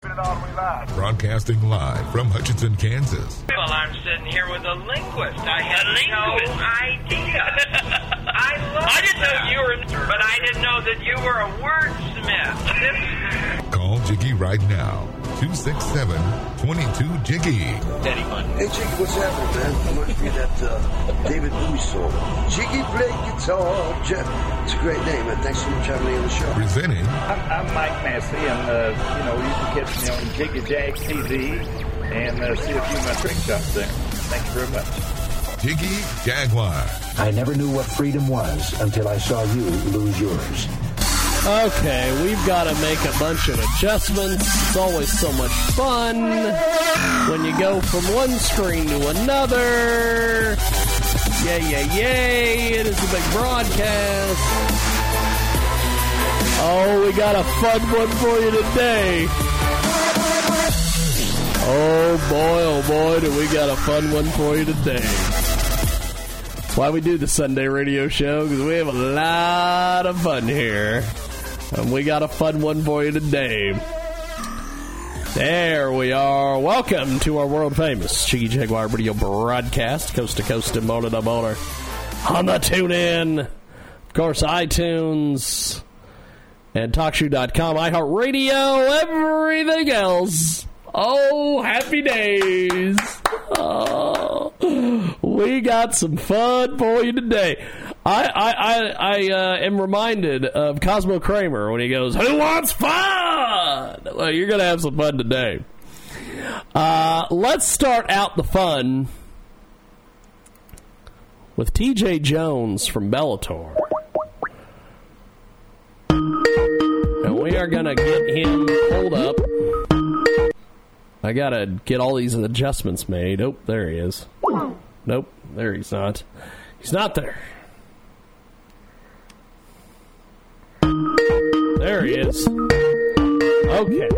Broadcasting live from Hutchinson, Kansas. Well, I'm sitting here with a linguist. I had no idea. I didn't know you were, but I didn't know that you were a wordsmith. Call Jiggy right now. 267-22-JIGGY. Daddy Fun. Hey, Jiggy, what's happening, man? It must be that uh, David Bowie song. Jiggy play guitar. Jeff. It's a great name, man. Thanks so much for having me on the show. Presenting I'm, I'm Mike Massey, and uh, you know you can catch me on Jiggy Jag TV and uh, see a few of my trick shots there. Thank you very much. Jiggy Jaguar. I never knew what freedom was until I saw you lose yours. Okay, we've got to make a bunch of adjustments. It's always so much fun when you go from one screen to another. Yay, yay, yay. It is a big broadcast. Oh, we got a fun one for you today. Oh boy, oh boy, do we got a fun one for you today. Why we do the Sunday radio show, because we have a lot of fun here. And we got a fun one for you today. There we are. Welcome to our world famous Jiggy Jaguar radio broadcast, coast to coast and border to border. On the tune in, of course, iTunes and TalkShoe.com, iHeartRadio, everything else. Oh, happy days. Oh, we got some fun for you today. I I I, I uh, am reminded of Cosmo Kramer when he goes, "Who wants fun?" Well, you're gonna have some fun today. Uh, let's start out the fun with T.J. Jones from Bellator, and we are gonna get him pulled up. I gotta get all these adjustments made. Oh, there he is. Nope, there he's not. He's not there. There he is. Okay.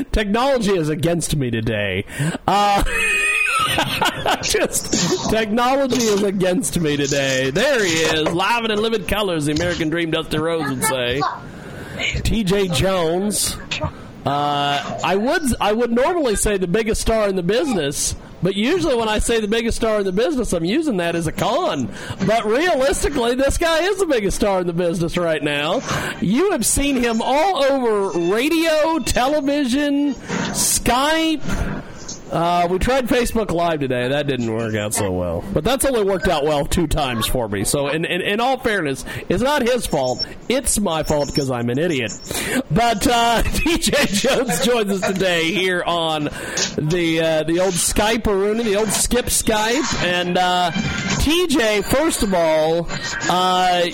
Technology is against me today. Uh, just technology is against me today. There he is, live and in living colors. The American Dream, Dusty Rhodes would say. T.J. Jones. Uh, I would I would normally say the biggest star in the business, but usually when I say the biggest star in the business, I'm using that as a con. But realistically, this guy is the biggest star in the business right now. You have seen him all over radio, television, Skype. Uh, we tried Facebook Live today. That didn't work out so well. But that's only worked out well two times for me. So, in, in, in all fairness, it's not his fault. It's my fault because I'm an idiot. But uh, TJ Jones joins us today here on the uh, the old Skype Aruna, the old Skip Skype. And uh, TJ, first of all, uh,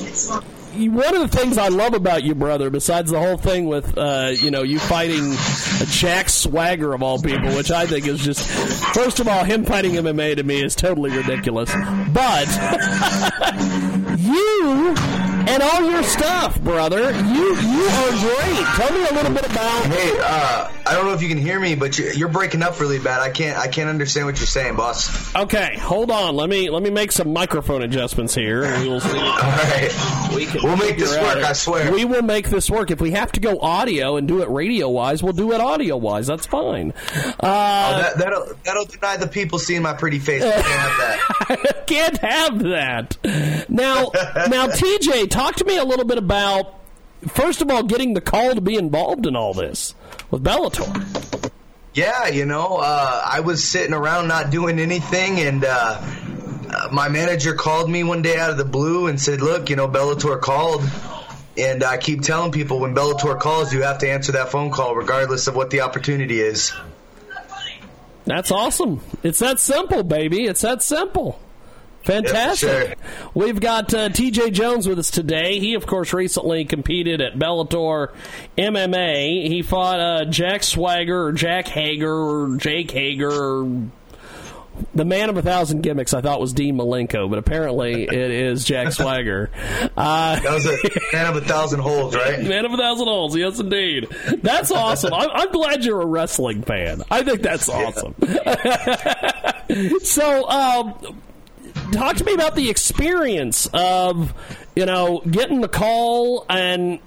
one of the things I love about you, brother, besides the whole thing with uh, you know you fighting Jack Swagger of all people, which I think is just first of all him fighting MMA to me is totally ridiculous, but you and all your stuff, brother, you you are great. Tell me a little bit about. Hey, uh, I don't know if you can hear me, but you're, you're breaking up really bad. I can't I can't understand what you're saying, boss. Okay, hold on. Let me let me make some microphone adjustments here, and we will see. All right, We can we'll make this work. I swear. We will make this work. If we have to go audio and do it radio wise, we'll do it audio wise. That's fine. Oh, Uh, that, that'll that'll deny the people seeing my pretty face. I can't have that. can't have that. Now, now, TJ, talk to me a little bit about first of all getting the call to be involved in all this with Bellator. Yeah, you know, uh, I was sitting around not doing anything, and uh, uh, my manager called me one day out of the blue and said, "Look, you know, Bellator called." And I keep telling people when Bellator calls, you have to answer that phone call, regardless of what the opportunity is. That's awesome. It's that simple, baby. It's that simple. Fantastic. We've got uh, TJ Jones with us today. He, of course, recently competed at Bellator MMA. He fought uh, Jack Swagger or Jack Hager or Jake Hager or the man of a thousand gimmicks I thought was Dean Malenko, but apparently it is Jack Swagger. Uh, that was a man of a thousand holes, right? Man of a thousand holes, yes, indeed. That's awesome. I'm, I'm glad you're a wrestling fan. I think that's awesome. Yeah. so, um, talk to me about the experience of you know getting the call and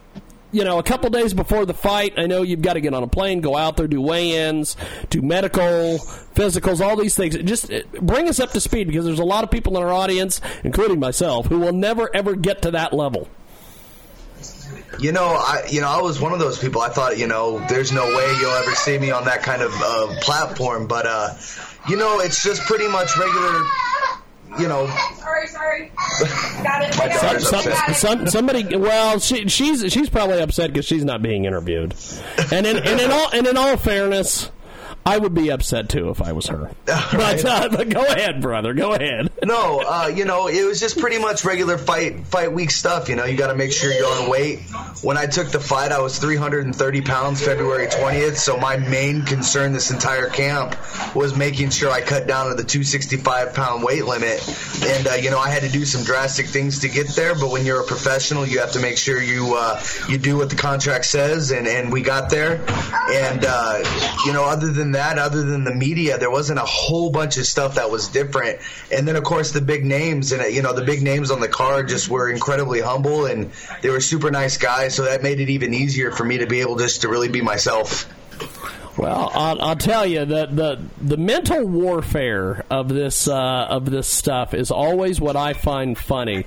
you know, a couple days before the fight, I know you've got to get on a plane, go out there, do weigh-ins, do medical, physicals, all these things. Just uh, bring us up to speed because there's a lot of people in our audience, including myself, who will never ever get to that level. You know, I you know I was one of those people. I thought, you know, there's no way you'll ever see me on that kind of uh, platform. But uh, you know, it's just pretty much regular you know. Sorry, sorry. Got it. some, some, some, somebody. Well, she, she's she's probably upset because she's not being interviewed. And in, and in all and in all fairness, I would be upset too if I was her. But, uh, but, go ahead, brother. Go ahead. no, uh, you know, it was just pretty much regular fight fight week stuff. You know, you got to make sure you're on weight. When I took the fight, I was 330 pounds February 20th. So my main concern this entire camp was making sure I cut down to the 265 pound weight limit. And uh, you know, I had to do some drastic things to get there. But when you're a professional, you have to make sure you uh, you do what the contract says. And and we got there. And uh, you know, other than that, other than the media, there wasn't a whole bunch of stuff that was different. And then, of course, the big names and you know the big names on the card just were incredibly humble and they were super nice guys. So that made it even easier for me to be able just to really be myself. Well, I'll, I'll, tell you that the the mental warfare of this uh, of this stuff is always what I find funny.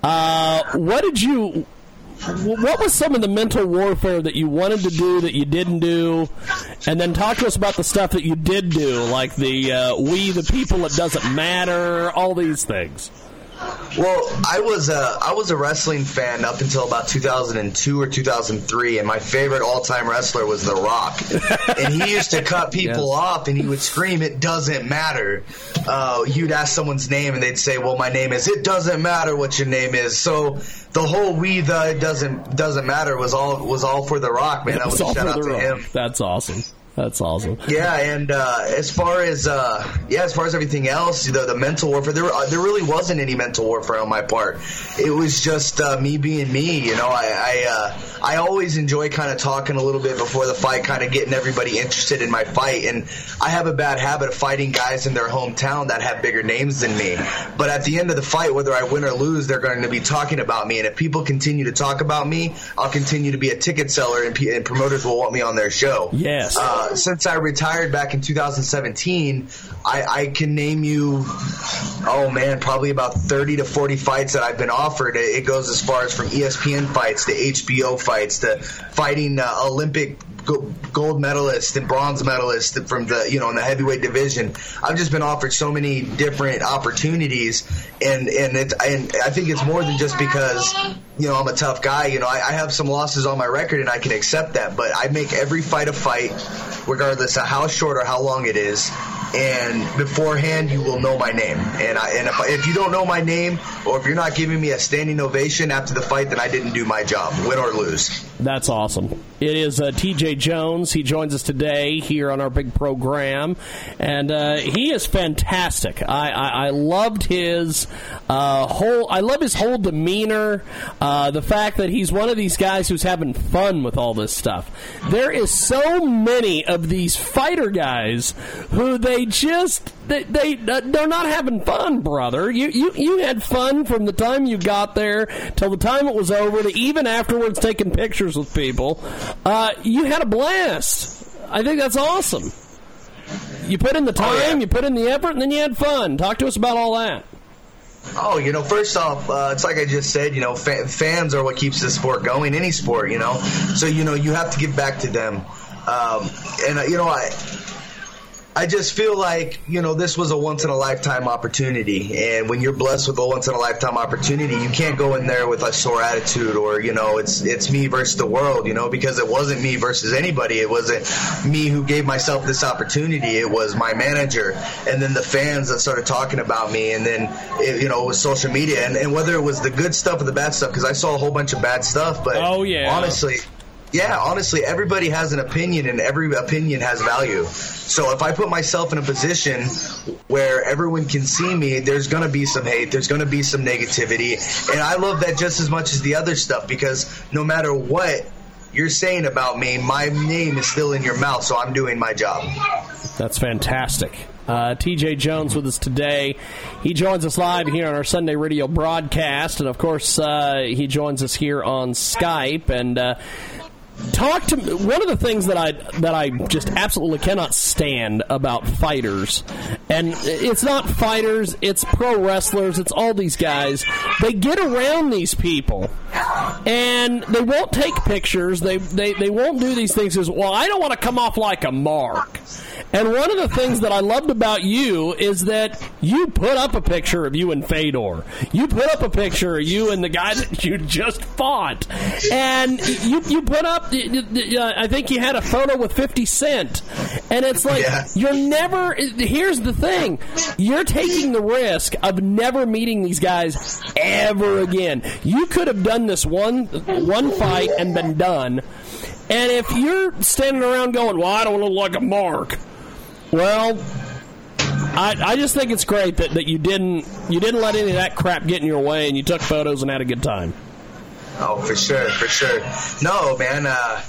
Uh, what did you? What was some of the mental warfare that you wanted to do that you didn't do, and then talk to us about the stuff that you did do, like the uh, we the people it doesn't matter, all these things. Well, I was a I was a wrestling fan up until about 2002 or 2003, and my favorite all time wrestler was The Rock, and he used to cut people yes. off, and he would scream, "It doesn't matter." Uh, you'd ask someone's name, and they'd say, "Well, my name is." It doesn't matter what your name is. So the whole "we the it doesn't doesn't matter" was all was all for The Rock, man. That was a shout out to him. That's awesome. That's awesome. Yeah, and uh, as far as uh, yeah, as far as everything else, the, the mental warfare, there uh, there really wasn't any mental warfare on my part. It was just uh, me being me. You know, I I, uh, I always enjoy kind of talking a little bit before the fight, kind of getting everybody interested in my fight. And I have a bad habit of fighting guys in their hometown that have bigger names than me. But at the end of the fight, whether I win or lose, they're going to be talking about me. And if people continue to talk about me, I'll continue to be a ticket seller, and, and promoters will want me on their show. Yes. Uh, since I retired back in 2017, I, I can name you, oh man, probably about 30 to 40 fights that I've been offered. It, it goes as far as from ESPN fights to HBO fights to fighting uh, Olympic gold medalist and bronze medalist from the you know in the heavyweight division. I've just been offered so many different opportunities, and and it and I think it's more than just because you know I'm a tough guy. You know I, I have some losses on my record, and I can accept that. But I make every fight a fight, regardless of how short or how long it is. And beforehand, you will know my name. And I, and if, if you don't know my name, or if you're not giving me a standing ovation after the fight, then I didn't do my job, win or lose. That's awesome. It is uh, T.J. Jones. He joins us today here on our big program, and uh, he is fantastic. I, I, I loved his uh, whole. I love his whole demeanor. Uh, the fact that he's one of these guys who's having fun with all this stuff. There is so many of these fighter guys who they just they, they they're not having fun, brother. You you you had fun from the time you got there till the time it was over, to even afterwards taking pictures with people. Uh, you had a blast. I think that's awesome. You put in the time, oh, yeah. you put in the effort, and then you had fun. Talk to us about all that. Oh, you know, first off, uh, it's like I just said, you know, fa- fans are what keeps the sport going, any sport, you know. So, you know, you have to give back to them. Um, and, uh, you know, I I just feel like, you know, this was a once in a lifetime opportunity. And when you're blessed with a once in a lifetime opportunity, you can't go in there with a sore attitude or, you know, it's, it's me versus the world, you know, because it wasn't me versus anybody. It wasn't me who gave myself this opportunity. It was my manager and then the fans that started talking about me. And then, it, you know, it was social media and, and whether it was the good stuff or the bad stuff, because I saw a whole bunch of bad stuff, but Oh, yeah. honestly, yeah, honestly, everybody has an opinion and every opinion has value. So if I put myself in a position where everyone can see me, there's going to be some hate, there's going to be some negativity. And I love that just as much as the other stuff because no matter what you're saying about me, my name is still in your mouth, so I'm doing my job. That's fantastic. Uh, TJ Jones with us today. He joins us live here on our Sunday radio broadcast, and of course, uh, he joins us here on Skype. And uh, talk to me. One of the things that I that I just absolutely cannot stand about fighters, and it's not fighters, it's pro wrestlers, it's all these guys. They get around these people, and they won't take pictures. They they, they won't do these things. Is well, I don't want to come off like a mark. And one of the things that I loved about you is that you put up a picture of you and Fedor. You put up a picture of you and the guy that you just fought, and you you put up. I think you had a photo with Fifty Cent, and it's like you're never. Here's the thing: you're taking the risk of never meeting these guys ever again. You could have done this one one fight and been done. And if you're standing around going, "Well, I don't look like a mark," well, I, I just think it's great that, that you didn't you didn't let any of that crap get in your way, and you took photos and had a good time. Oh, for sure, for sure. No, man. Uh,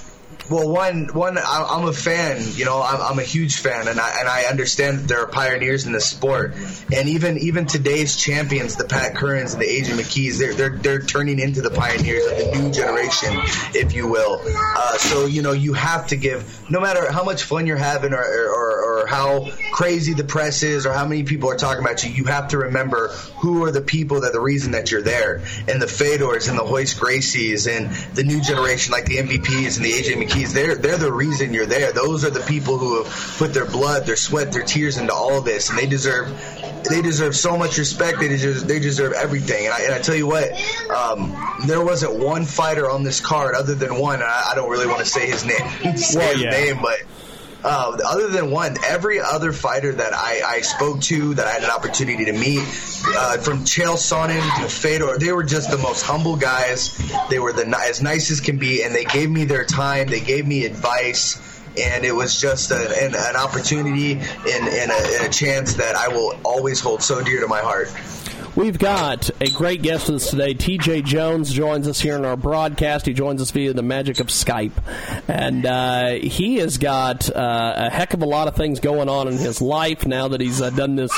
well, one, one. I'm a fan. You know, I'm, I'm a huge fan, and I and I understand that there are pioneers in the sport, and even even today's champions, the Pat Currans and the AJ McKees, they're they're they're turning into the pioneers of the new generation, if you will. Uh, so you know, you have to give, no matter how much fun you're having, or or, or how crazy the press is, or how many people are talking about you, you have to remember who are the people that are the reason that you're there, and the Fedors and the Royce Gracies and the new generation, like the MVPs and the AJ McKees. They're they're the reason you're there. Those are the people who have put their blood, their sweat, their tears into all this, and they deserve they deserve so much respect. They deserve they deserve everything. And I, and I tell you what, um, there wasn't one fighter on this card other than one. And I, I don't really want to say his name, say Well, his yeah. name, but. Uh, other than one, every other fighter that I, I spoke to, that I had an opportunity to meet, uh, from Chael Sonnen to Fedor, they were just the most humble guys. They were the as nice as can be, and they gave me their time. They gave me advice, and it was just a, an, an opportunity and, and, a, and a chance that I will always hold so dear to my heart. We've got a great guest with us today. TJ Jones joins us here in our broadcast. He joins us via the magic of Skype. And uh, he has got uh, a heck of a lot of things going on in his life now that he's uh, done this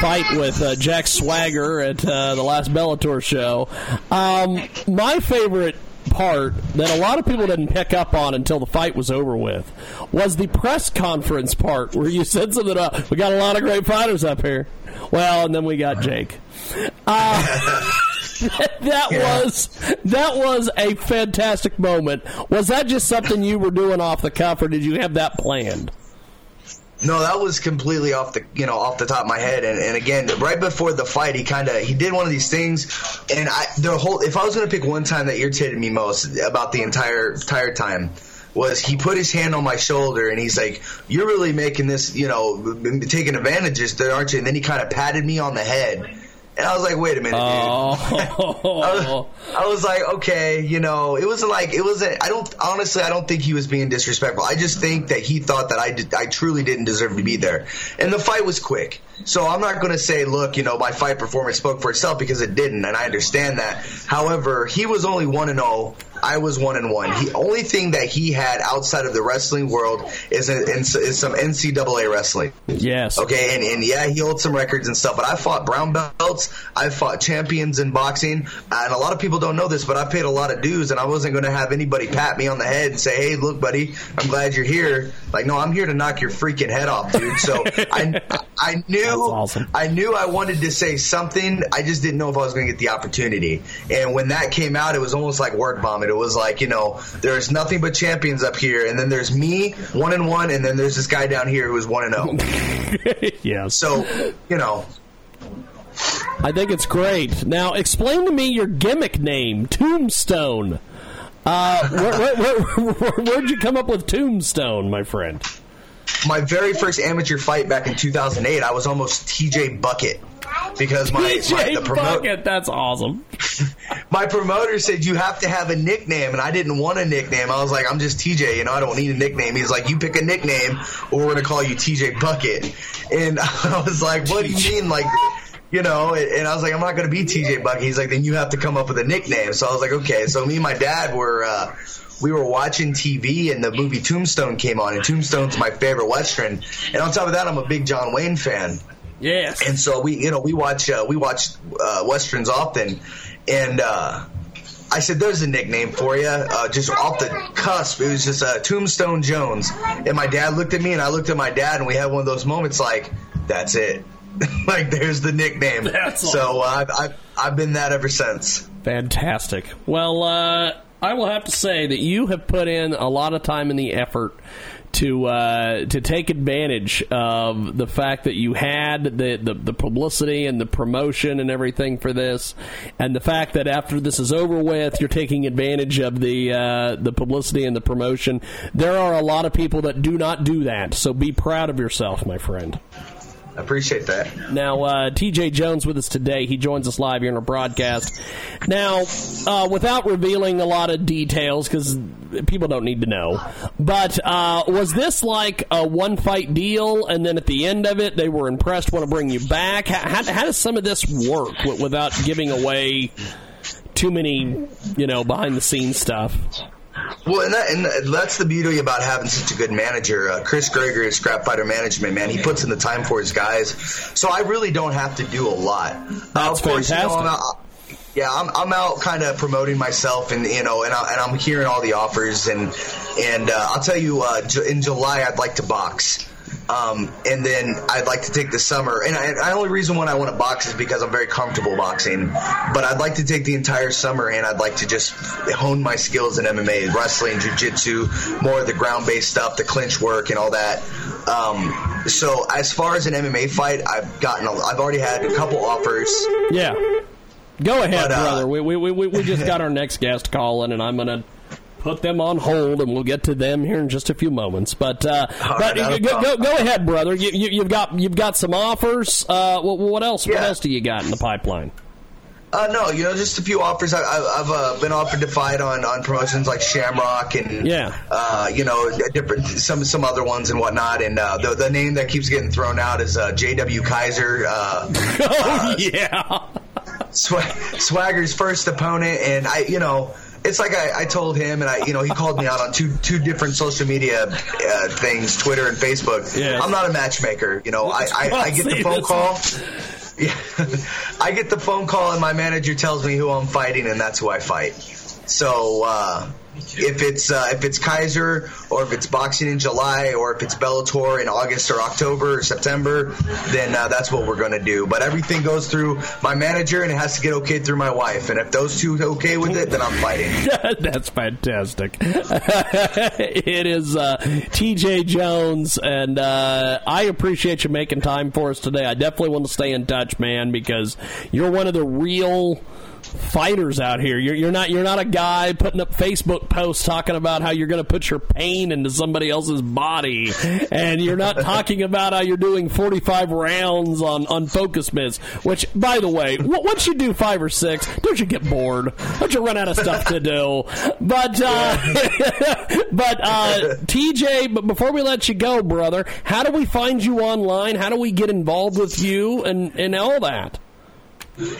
fight with uh, Jack Swagger at uh, the last Bellator show. Um, my favorite part that a lot of people didn't pick up on until the fight was over with was the press conference part where you said something about we got a lot of great fighters up here. Well, and then we got Jake. Uh, that was that was a fantastic moment. Was that just something you were doing off the cuff, or did you have that planned? No, that was completely off the you know off the top of my head. And, and again, right before the fight, he kind of he did one of these things, and I the whole if I was going to pick one time that irritated me most about the entire entire time was he put his hand on my shoulder and he's like, "You're really making this you know taking advantages, there, aren't you?" And then he kind of patted me on the head. And I was like, wait a minute, dude. Oh. I, Oh, was, I was like, okay, you know, it wasn't like it wasn't. I don't honestly, I don't think he was being disrespectful. I just think that he thought that I did, I truly didn't deserve to be there. And the fight was quick, so I'm not going to say, look, you know, my fight performance spoke for itself because it didn't, and I understand that. However, he was only one and zero. I was one and one. The only thing that he had outside of the wrestling world is, a, is some NCAA wrestling. yes. Okay, and, and yeah, he holds some records and stuff, but I fought brown belts, I fought champions in boxing, and a lot of people don't know this, but I paid a lot of dues, and I wasn't going to have anybody pat me on the head and say, hey, look, buddy, I'm glad you're here. Like, no, I'm here to knock your freaking head off, dude. So I, I knew, awesome. I knew I wanted to say something, I just didn't know if I was going to get the opportunity. And when that came out, it was almost like word vomit. It. Was like, you know, there's nothing but champions up here, and then there's me, one and one, and then there's this guy down here who is one and zero. yeah. So, you know, I think it's great. Now, explain to me your gimmick name, Tombstone. Uh, where, where, where, where'd you come up with Tombstone, my friend? my very first amateur fight back in 2008, I was almost TJ Bucket because my, TJ my the promoter Bucket, that's awesome. my promoter said you have to have a nickname, and I didn't want a nickname. I was like, I'm just TJ, you know, I don't need a nickname. He's like, you pick a nickname, or we're gonna call you TJ Bucket. And I was like, what do you mean, like? You know, and I was like, I'm not going to be TJ Bucket. He's like, then you have to come up with a nickname. So I was like, okay. So me and my dad were, uh, we were watching TV and the movie Tombstone came on, and Tombstone's my favorite western. And on top of that, I'm a big John Wayne fan. Yes. And so we, you know, we watch uh, we watch uh, westerns often, and uh, I said, "There's a nickname for you." Uh, just off the cusp, it was just uh, Tombstone Jones. And my dad looked at me, and I looked at my dad, and we had one of those moments like, "That's it." like there's the nickname. That's so uh, I've, I've I've been that ever since. Fantastic. Well, uh, I will have to say that you have put in a lot of time and the effort to uh, to take advantage of the fact that you had the, the, the publicity and the promotion and everything for this, and the fact that after this is over with, you're taking advantage of the uh, the publicity and the promotion. There are a lot of people that do not do that, so be proud of yourself, my friend. Appreciate that. Now, uh, TJ Jones with us today. He joins us live here in our broadcast. Now, uh, without revealing a lot of details, because people don't need to know, but uh, was this like a one fight deal, and then at the end of it, they were impressed, want to bring you back? How, how, how does some of this work without giving away too many, you know, behind the scenes stuff? Well, and, that, and that's the beauty about having such a good manager. Uh, Chris Greger is Scrap Fighter Management, man. He puts in the time for his guys. So I really don't have to do a lot. That's of course, fantastic. You know, yeah, I'm, I'm out kind of promoting myself, and you know, and, I, and I'm hearing all the offers, and and uh, I'll tell you, uh, in July I'd like to box. Um, and then I'd like to take the summer. And I, the only reason why I want to box is because I'm very comfortable boxing. But I'd like to take the entire summer and I'd like to just hone my skills in MMA, wrestling, jiu-jitsu, more of the ground-based stuff, the clinch work and all that. Um, so as far as an MMA fight, I've gotten, a, I've already had a couple offers. Yeah. Go ahead, But, uh, brother. We, we, we, we just got our next guest calling, and I'm going to put them on hold, and we'll get to them here in just a few moments. But uh, but a go, go, go ahead, brother. You, you, you've got you've got some offers. Uh, what, what else? What else do you got in the pipeline? Uh, no, you know, just a few offers. I, I, I've uh, been offered to fight on, on promotions like Shamrock and Yeah. uh, you know, different some some other ones and whatnot. And uh, the the name that keeps getting thrown out is uh, J.W. Kiser, uh, oh yeah. Swa- Swagger's first opponent. And I, you know, it's like I, I told him, and I, you know, he called me out on two two different social media uh, things, Twitter and Facebook. Yes. I'm not a matchmaker. You know, I, I, I get the phone call. Yeah, I get the phone call and my manager tells me who I'm fighting, and that's who I fight. So uh, if it's uh, if it's Kiser or if it's boxing in July or if it's Bellator in August or October or September, then uh, that's what we're going to do. But everything goes through my manager and it has to get okay through my wife. And if those two okay with it, then I'm fighting. That's fantastic. it is uh, TJ Jones, and uh, I appreciate you making time for us today. I definitely want to stay in touch, man, because you're one of the real fighters out here. You're, you're not you're not a guy putting up Facebook posts talking about how you're going to put your pain into somebody else's body, and you're not talking about how you're doing 45 rounds on on focus mitts. Which, by the way, once you do five or six, don't you get bored? Don't you run out of stuff to do? But uh, but uh, TJ, but before we let you go, brother, how do we find you online? How do we get involved with you and and all that?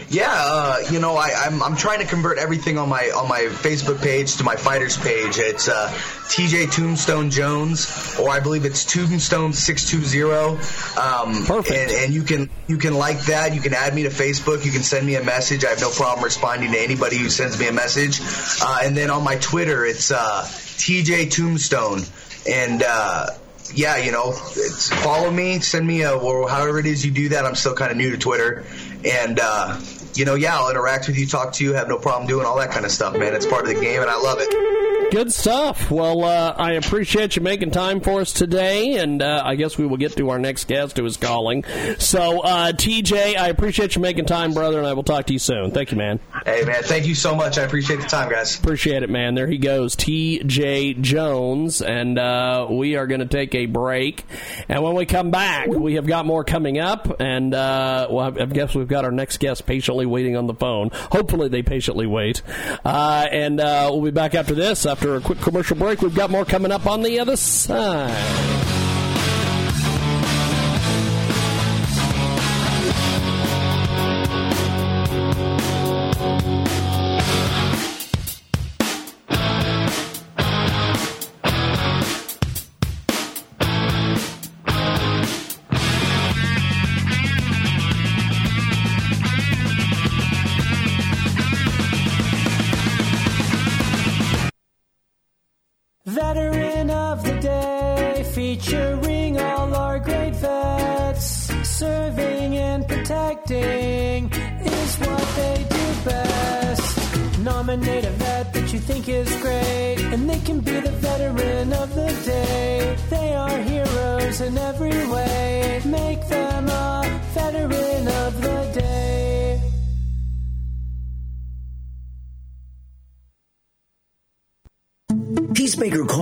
Yeah, uh, you know, I, I'm I'm trying to convert everything on my on my Facebook page to my fighters page. It's uh, TJ Tombstone Jones, or I believe it's Tombstone six two zero. Um, Perfect. And, and you can you can like that. You can add me to Facebook. You can send me a message. I have no problem responding to anybody who sends me a message. Uh, and then on my Twitter, it's uh, TJ Tombstone, and. Uh, yeah, you know, follow me, send me a, or however it is you do that. I'm still kind of new to Twitter. And, uh, you know, yeah, I'll interact with you, talk to you, have no problem doing all that kind of stuff, man. It's part of the game, and I love it. Good stuff. Well, uh, I appreciate you making time for us today, and uh, I guess we will get to our next guest who is calling. So, uh, TJ, I appreciate you making time, brother, and I will talk to you soon. Thank you, man. Hey, man, thank you so much. I appreciate the time, guys. Appreciate it, man. There he goes, TJ Jones, and uh, we are going to take a break. And when we come back, we have got more coming up, and uh, well, I guess we've got our next guest patiently waiting on the phone. Hopefully, they patiently wait. Uh, and uh, we'll be back after this. After a quick commercial break, we've got more coming up on the other side.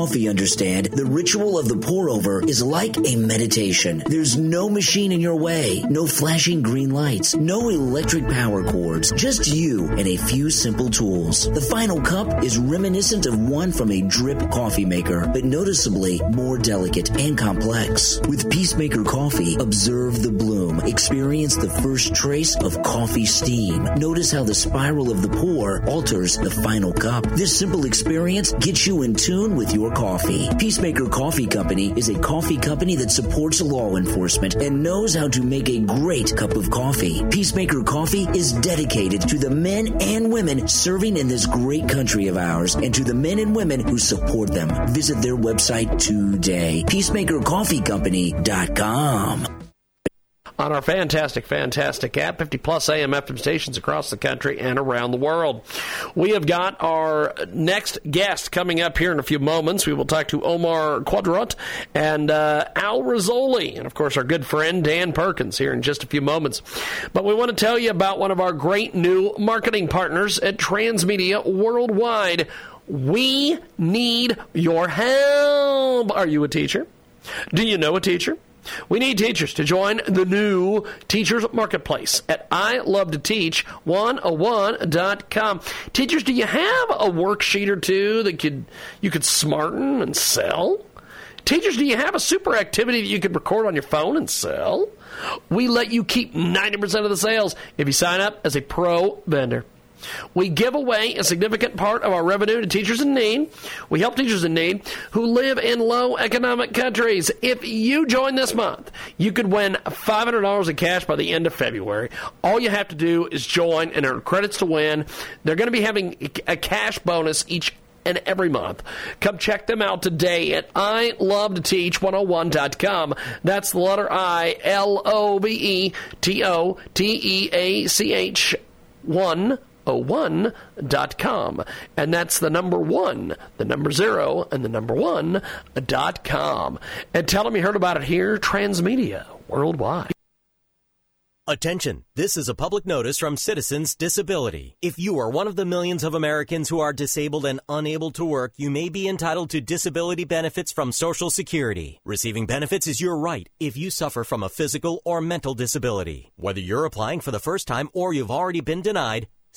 Peacemaker understand the ritual of the pour over is like a meditation. There's no machine in your way, no flashing green lights, no electric power cords, just you and a few simple tools. The final cup is reminiscent of one from a drip coffee maker, but noticeably more delicate and complex. With Peacemaker Coffee, observe the bloom, experience the first trace of coffee steam. Notice how the spiral of the pour alters the final cup. This simple experience gets you in tune with your coffee. Peacemaker Coffee Company is a coffee company that supports law enforcement and knows how to make a great cup of coffee. Peacemaker Coffee is dedicated to the men and women serving in this great country of ours and to the men and women who support them. Visit their website today. PeacemakerCoffeeCompany.com. on our fantastic, fantastic app, 50 plus AM FM stations across the country and around the world. We have got our next guest coming up here in a few moments. We will talk to Omar Quadrat and uh, Al Rizzoli, and of course our good friend Dan Perkins here in just a few moments. But we want to tell you about one of our great new marketing partners at Transmedia Worldwide. We need your help. Are you a teacher? Do you know a teacher? We need teachers to join the new Teachers Marketplace at I Love to Teach 101.com. Teachers, do you have a worksheet or two that could you could smarten and sell? Teachers, do you have a super activity that you could record on your phone and sell? We let you keep 90% of the sales if you sign up as a pro vendor. We give away a significant part of our revenue to teachers in need. We help teachers in need who live in low economic countries. If you join this month, you could win $500 in cash by the end of February. All you have to do is join and earn credits to win. They're going to be having a cash bonus each and every month. Come check them out today at I Love to Teach 101.com. That's the letter I L O V E T O T E A C H 1 one.com. And that's the number one, the number zero, and the number one dot com. And tell them you heard about it here, Transmedia Worldwide. Attention! This is a public notice from Citizens Disability. If you are one of the millions of Americans who are disabled and unable to work, you may be entitled to disability benefits from Social Security. Receiving benefits is your right if you suffer from a physical or mental disability. Whether you're applying for the first time or you've already been denied,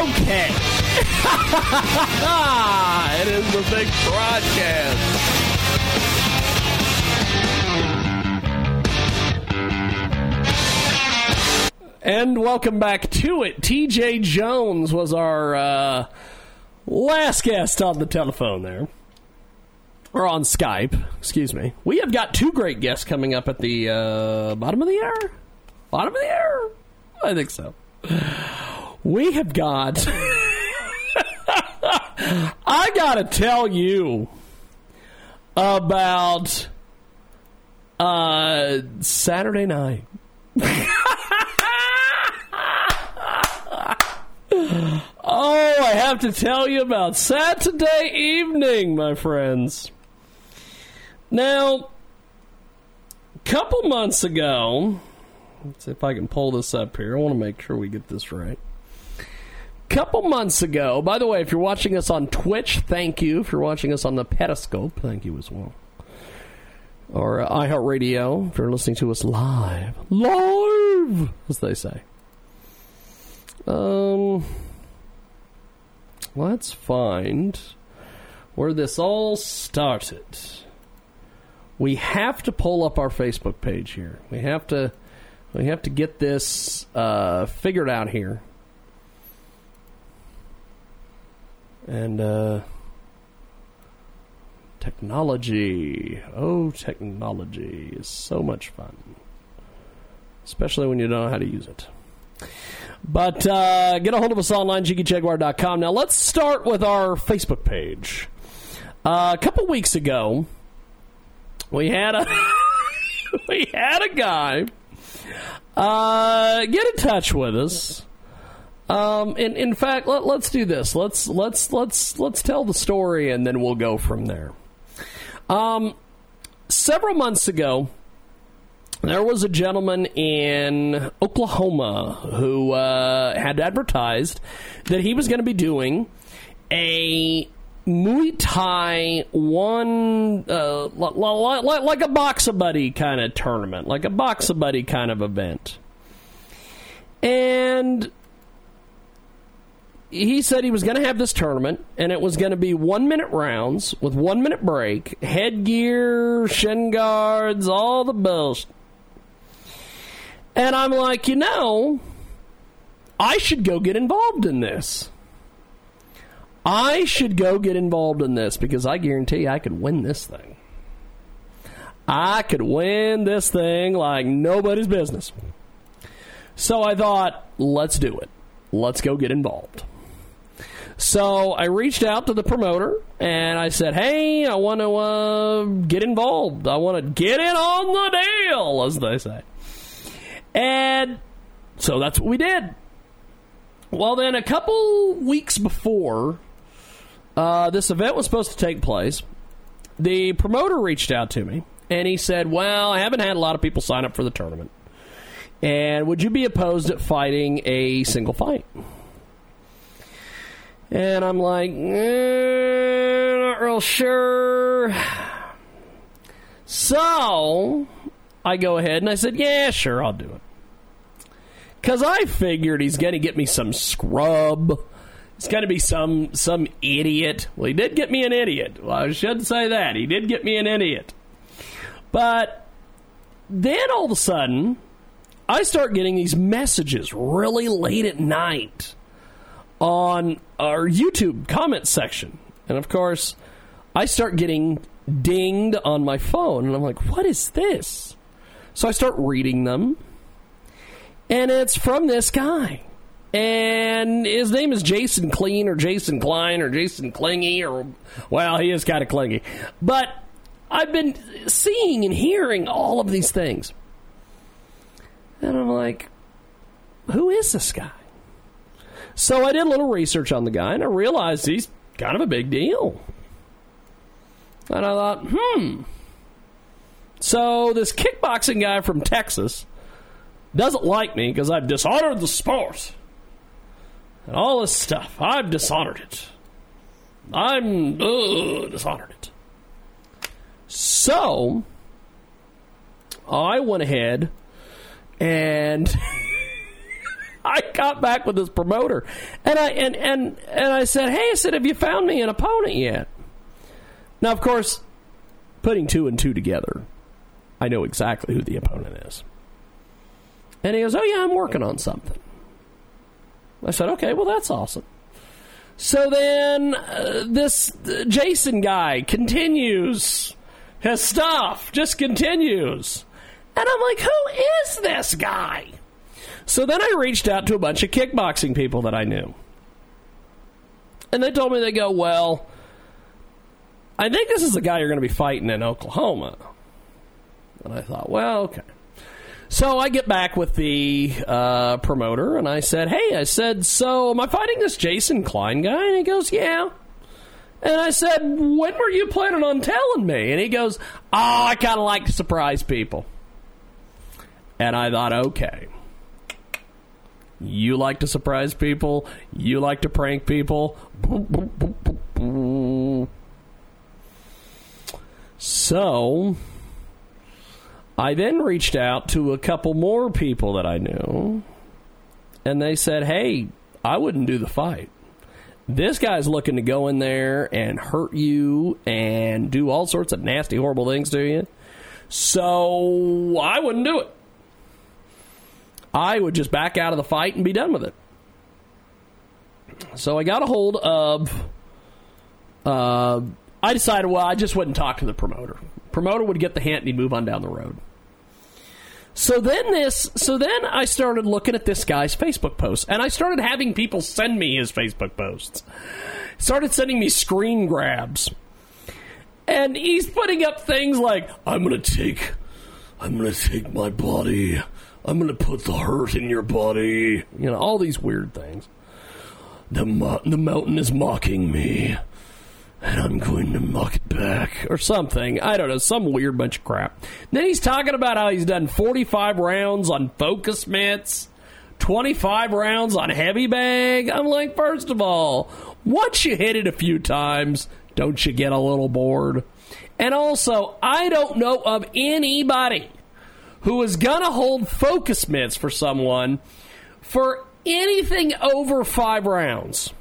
Okay. it is the big broadcast. And welcome back to it. TJ Jones was our uh, last guest on the telephone there. Or on Skype, excuse me. We have got two great guests coming up at the uh, bottom of the hour. Bottom of the hour? I think so. We have got. I gotta tell you about uh, Saturday night. oh, I have to tell you about Saturday evening, my friends. Now, a couple months ago, let's see if I can pull this up here. I want to make sure we get this right couple months ago. By the way, if you're watching us on Twitch, thank you. If you're watching us on the Periscope, thank you as well. Or uh, iHeartRadio, if you're listening to us live, live, as they say. Um, let's find where this all started. We have to pull up our Facebook page here. We have to, we have to get this uh, figured out here. And uh, technology. Oh, technology is so much fun, especially when you know how to use it. But uh, get a hold of us online, jiggyjaguar.com. Now, let's start with our Facebook page. Uh, a couple weeks ago, we had a we had a guy uh, get in touch with us um, in in fact, let, let's do this. Let's let's let's let's tell the story, and then we'll go from there. Um, several months ago, there was a gentleman in Oklahoma who uh, had advertised that he was going to be doing a Muay Thai one, uh, like, like a Box Buddy kind of tournament, like a Box Buddy kind of event. And he said he was going to have this tournament, and it was going to be one minute rounds with one minute break, headgear, shin guards, all the bullshit. And I'm like, you know, I should go get involved in this. I should go get involved in this because I guarantee I could win this thing. I could win this thing like nobody's business. So I thought, let's do it. Let's go get involved. So I reached out to the promoter and I said, "Hey, I want to uh, get involved. I want to get in on the deal, as they say." And so that's what we did. Well, then a couple weeks before uh, this event was supposed to take place, the promoter reached out to me and he said, "Well, I haven't had a lot of people sign up for the tournament, and would you be opposed at fighting a single fight?" And I'm like, eh, not real sure. So I go ahead and I said, yeah, sure, I'll do it. Because I figured he's going to get me some scrub. It's going to be some some idiot. Well, he did get me an idiot. Well, I should say that. He did get me an idiot. But then all of a sudden, I start getting these messages really late at night on our YouTube comment section. And of course, I start getting dinged on my phone, and I'm like, what is this? So I start reading them, and it's from this guy. And his name is Jason Clean or Jason Klein or Jason Clingy or, well, he is kind of clingy. But I've been seeing and hearing all of these things. And I'm like, who is this guy? So I did a little research on the guy, and I realized he's kind of a big deal. And I thought, hmm. So this kickboxing guy from Texas doesn't like me because I've dishonored the sport and all this stuff. I've dishonored it. I'm ugh, dishonored it. So I went ahead and I got back with this promoter, and I and and and I said, "Hey," I said, "Have you found me an opponent yet?" Now, of course, putting two and two together, I know exactly who the opponent is. And he goes, "Oh yeah, I'm working on something." I said, "Okay, well that's awesome." So then uh, this uh, Jason guy continues his stuff, just continues. And I'm like, who is this guy? So then I reached out to a bunch of kickboxing people that I knew. And they told me, they go, well, I think this is the guy you're going to be fighting in Oklahoma. And I thought, well, okay. So I get back with the uh, promoter and I said, hey, I said, so am I fighting this Jason Klein guy? And he goes, yeah. And I said, when were you planning on telling me? And he goes, oh, I kind of like to surprise people. And I thought, okay. You like to surprise people. You like to prank people. So, I then reached out to a couple more people that I knew, and they said, hey, I wouldn't do the fight. This guy's looking to go in there and hurt you and do all sorts of nasty, horrible things to you. So I wouldn't do it. I would just back out of the fight and be done with it. So I got a hold of. Uh, I decided, well, I just wouldn't talk to the promoter. Promoter would get the hint and he'd move on down the road. So then this, so then I started looking at this guy's Facebook posts, and I started having people send me his Facebook posts. Started sending me screen grabs, and he's putting up things like, "I'm gonna take, I'm gonna take my body, I'm gonna put the hurt in your body," you know, all these weird things. The mo- the mountain is mocking me and I'm going to mock it back or something. I don't know, some weird bunch of crap. Then he's talking about how he's done 45 rounds on focus mitts, 25 rounds on heavy bag. I'm like, first of all, once you hit it a few times, don't you get a little bored? And also, I don't know of anybody who is going to hold focus mitts for someone for anything over five rounds.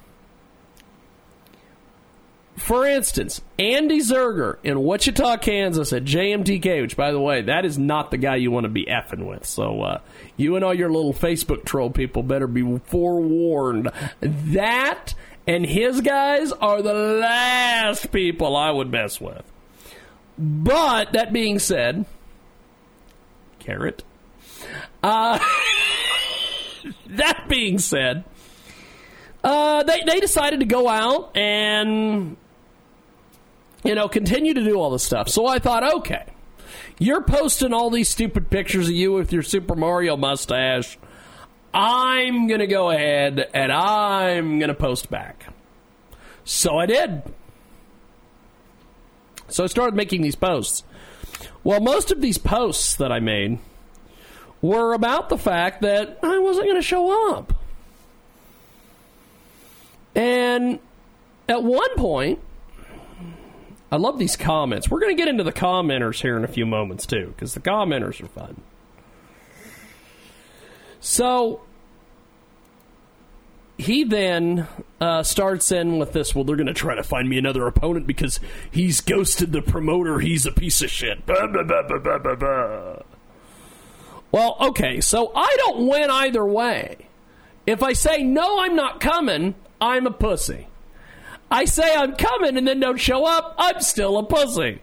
For instance, Andy Zerger in Wichita, Kansas at JMTK, which, by the way, that is not the guy you want to be effing with. So, uh, you and all your little Facebook troll people better be forewarned. That and his guys are the last people I would mess with. But, that being said, carrot. Uh, that being said, uh, they, they decided to go out and you know, continue to do all this stuff. So I thought, okay, you're posting all these stupid pictures of you with your Super Mario mustache. I'm going to go ahead and I'm going to post back. So I did. So I started making these posts. Well, most of these posts that I made were about the fact that I wasn't going to show up. And at one point, I love these comments. We're going to get into the commenters here in a few moments, too, because the commenters are fun. So he then uh, starts in with this. Well, they're going to try to find me another opponent because he's ghosted the promoter. He's a piece of shit. Bah, bah, bah, well, okay, so I don't win either way. If I say no, I'm not coming, I'm a pussy. I say I'm coming and then don't show up, I'm still a pussy.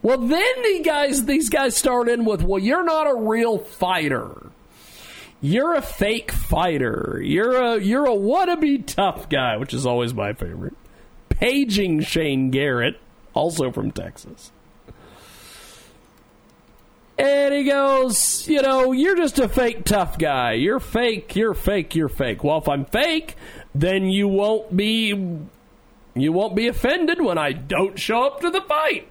Well, then the guys, these guys start in with, well, you're not a real fighter. You're a fake fighter. You're a you're a wannabe tough guy, which is always my favorite. Paging Shane Garrett, also from Texas. And he goes, you know, you're just a fake tough guy. You're fake, you're fake, you're fake. Well, if I'm fake, then you won't be you won't be offended when I don't show up to the fight.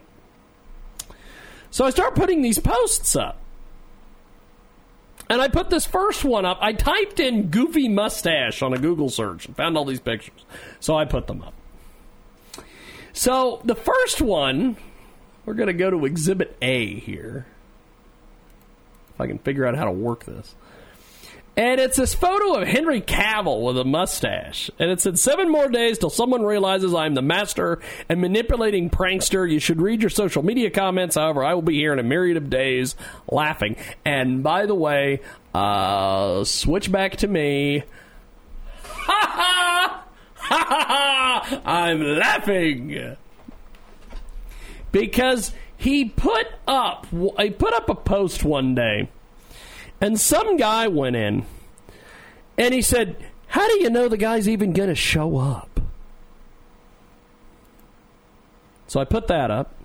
So I start putting these posts up. And I put this first one up. I typed in goofy mustache on a Google search and found all these pictures. So I put them up. So the first one, we're going to go to Exhibit A here. If I can figure out how to work this. And it's this photo of Henry Cavill with a mustache. And it said, Seven more days till someone realizes I'm the master and manipulating prankster. You should read your social media comments. However, I will be here in a myriad of days laughing. And by the way, uh, switch back to me. Ha ha! Ha ha ha! I'm laughing. Because he put up, he put up a post one day and some guy went in and he said, How do you know the guy's even going to show up? So I put that up.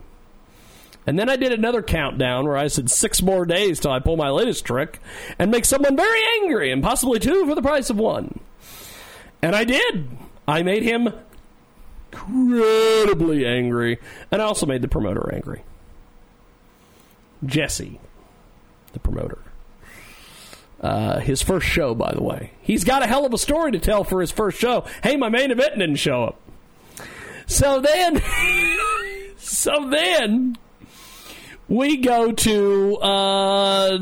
And then I did another countdown where I said six more days till I pull my latest trick and make someone very angry and possibly two for the price of one. And I did. I made him incredibly angry. And I also made the promoter angry. Jesse, the promoter. Uh, his first show, by the way. He's got a hell of a story to tell for his first show. Hey, my main event didn't show up. So then, so then we go to uh,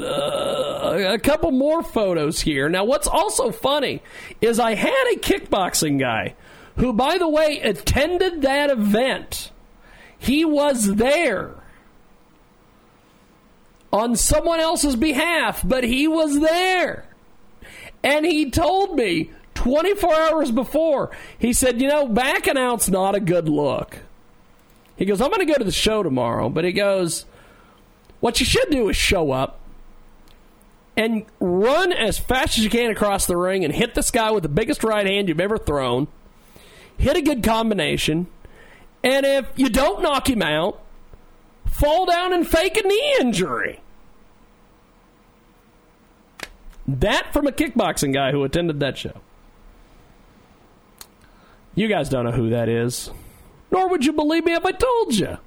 uh, a couple more photos here. Now, what's also funny is I had a kickboxing guy who, by the way, attended that event. He was there on someone else's behalf, but he was there. And he told me 24 hours before, he said, You know, backing out's not a good look. He goes, I'm going to go to the show tomorrow, but he goes, What you should do is show up and run as fast as you can across the ring and hit this guy with the biggest right hand you've ever thrown. Hit a good combination. And if you don't knock him out, fall down and fake a knee injury. That from a kickboxing guy who attended that show. You guys don't know who that is. Nor would you believe me if I told you.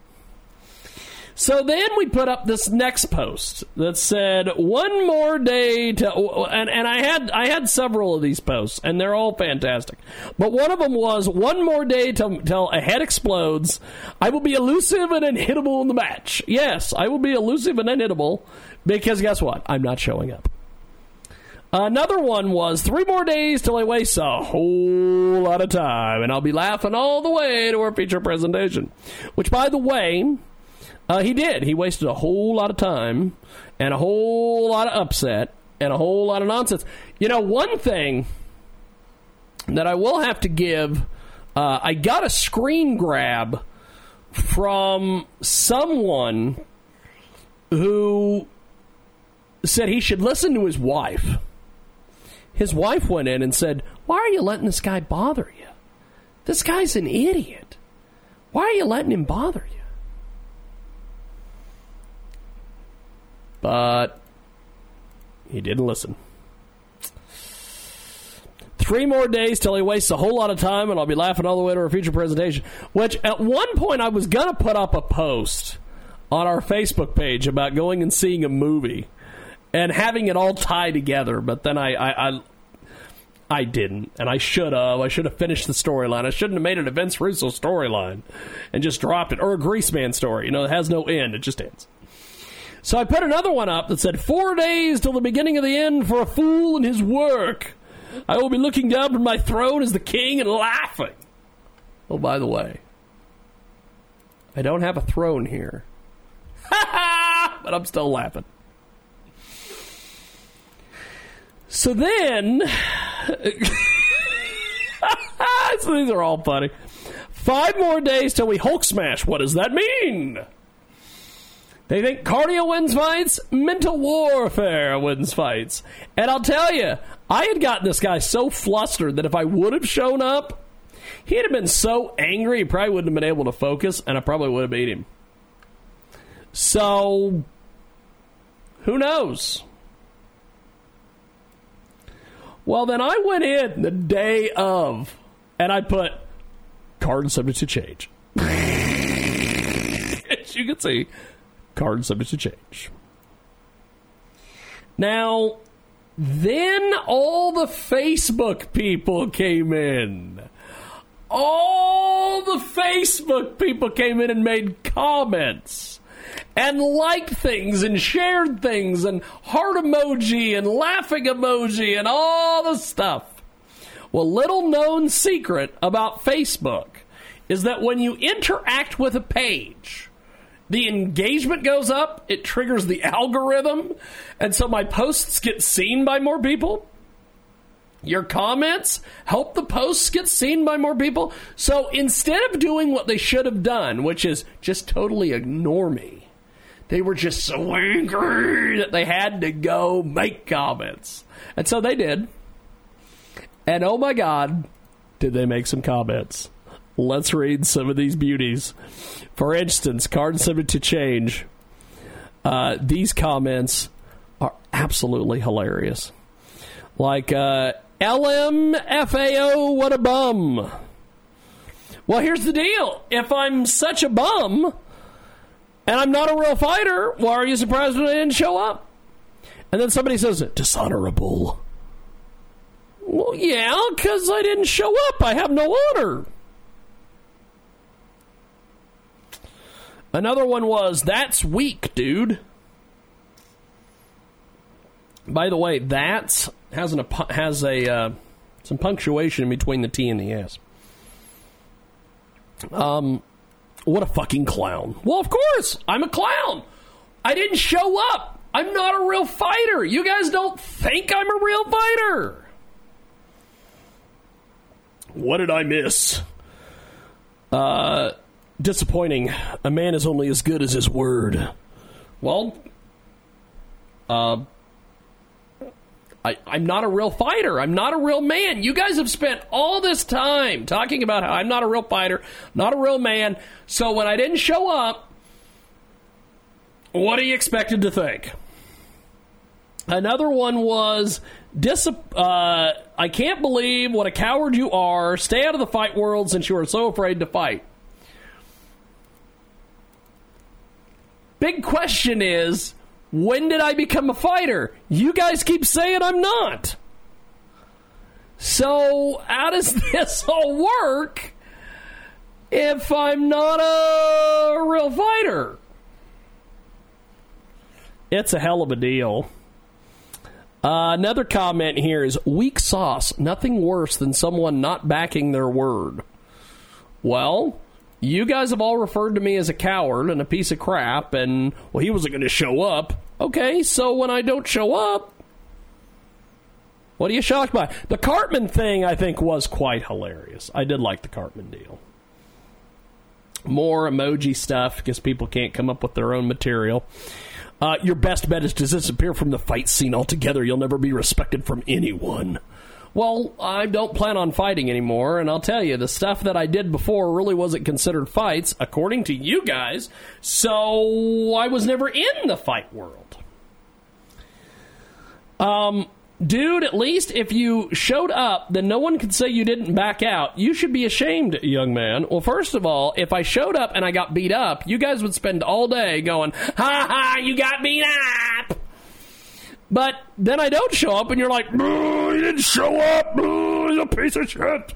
So then we put up this next post that said one more day to and, and I had I had several of these posts and they're all fantastic. But one of them was one more day till, till a head explodes. I will be elusive and unhittable in the match. Yes, I will be elusive and unhittable because guess what? I'm not showing up. Another one was three more days till I waste a whole lot of time, and I'll be laughing all the way to our feature presentation. Which, by the way, uh, he did. He wasted a whole lot of time and a whole lot of upset and a whole lot of nonsense. You know, one thing that I will have to give, uh, I got a screen grab from someone who said he should listen to his wife his wife went in and said, Why are you letting this guy bother you? This guy's an idiot. Why are you letting him bother you? But he didn't listen. Three more days till he wastes a whole lot of time, and I'll be laughing all the way to our future presentation. Which, at one point, I was going to put up a post on our Facebook page about going and seeing a movie and having it all tie together. But then I, I, I, I didn't, and I should have. I should have finished the storyline. I shouldn't have made it a Vince Russo storyline and just dropped it, or a Greaseman story. You know, it has no end; it just ends. So I put another one up that said, Four days till the beginning of the end for a fool and his work. I will be looking down from my throne as the king and laughing. Oh, by the way, I don't have a throne here. but I'm still laughing. So then, so these are all funny. Five more days till we Hulk smash. What does that mean? They think cardio wins fights, mental warfare wins fights. And I'll tell you, I had gotten this guy so flustered that if I would have shown up, he'd have been so angry he probably wouldn't have been able to focus, and I probably would have beat him. So Who knows? Well, then I went in the day of and I put card subject to change. As you can see, card subject to change. Now, then all the Facebook people came in. All the Facebook people came in and made comments and liked things and shared things and heart emoji and laughing emoji and all the stuff. Well, little known secret about Facebook is that when you interact with a page, the engagement goes up, it triggers the algorithm, and so my posts get seen by more people. Your comments help the posts get seen by more people. So instead of doing what they should have done, which is just totally ignore me, they were just so angry that they had to go make comments. And so they did. And oh my God, did they make some comments? Let's read some of these beauties. For instance, card subject to change. Uh, these comments are absolutely hilarious. Like uh, LMFAO, what a bum. Well, here's the deal. If I'm such a bum and I'm not a real fighter, why are you surprised when I didn't show up? And then somebody says, dishonorable. Well, yeah, because I didn't show up. I have no honor. Another one was, that's weak, dude. By the way, that's has an has a uh, some punctuation between the T and the S. Um, what a fucking clown! Well, of course, I'm a clown. I didn't show up. I'm not a real fighter. You guys don't think I'm a real fighter. What did I miss? Uh, disappointing. A man is only as good as his word. Well, uh, I, I'm not a real fighter. I'm not a real man. You guys have spent all this time talking about how I'm not a real fighter, not a real man. So when I didn't show up, what are you expected to think? Another one was uh, I can't believe what a coward you are. Stay out of the fight world since you are so afraid to fight. Big question is when did I become a fighter? You guys keep saying I'm not. So, how does this all work if I'm not a real fighter? It's a hell of a deal. Uh, another comment here is weak sauce. Nothing worse than someone not backing their word. Well, you guys have all referred to me as a coward and a piece of crap, and, well, he wasn't going to show up. Okay, so when I don't show up, what are you shocked by? The Cartman thing, I think, was quite hilarious. I did like the Cartman deal. More emoji stuff because people can't come up with their own material. Uh, your best bet is to disappear from the fight scene altogether. You'll never be respected from anyone. Well, I don't plan on fighting anymore, and I'll tell you, the stuff that I did before really wasn't considered fights, according to you guys, so I was never in the fight world. Um, dude, at least if you showed up, then no one could say you didn't back out. You should be ashamed, young man. Well, first of all, if I showed up and I got beat up, you guys would spend all day going, ha ha, you got beat up. But then I don't show up, and you're like, you didn't show up, He's a piece of shit.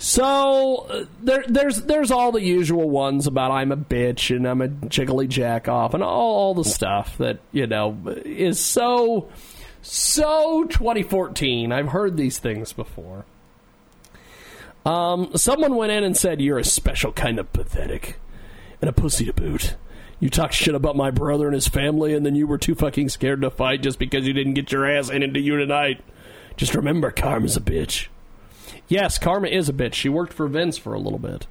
So uh, there, there's there's all the usual ones about I'm a bitch and I'm a jiggly jack off and all, all the stuff that you know is so so 2014. I've heard these things before. Um, someone went in and said you're a special kind of pathetic and a pussy to boot. You talk shit about my brother and his family, and then you were too fucking scared to fight just because you didn't get your ass handed to you tonight. Just remember, Karma's a bitch. Yes, Karma is a bitch. She worked for Vince for a little bit.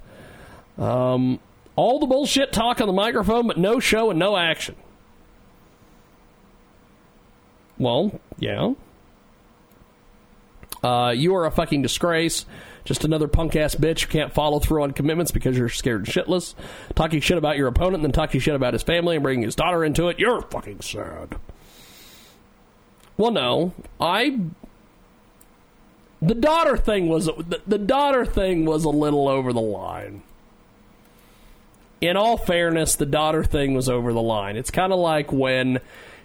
Um, all the bullshit talk on the microphone, but no show and no action. Well, yeah. Uh, you are a fucking disgrace. Just another punk ass bitch who can't follow through on commitments because you're scared shitless. Talking shit about your opponent and then talking shit about his family and bringing his daughter into it. You're fucking sad. Well, no. I. The daughter thing was. The, the daughter thing was a little over the line. In all fairness, the daughter thing was over the line. It's kind of like when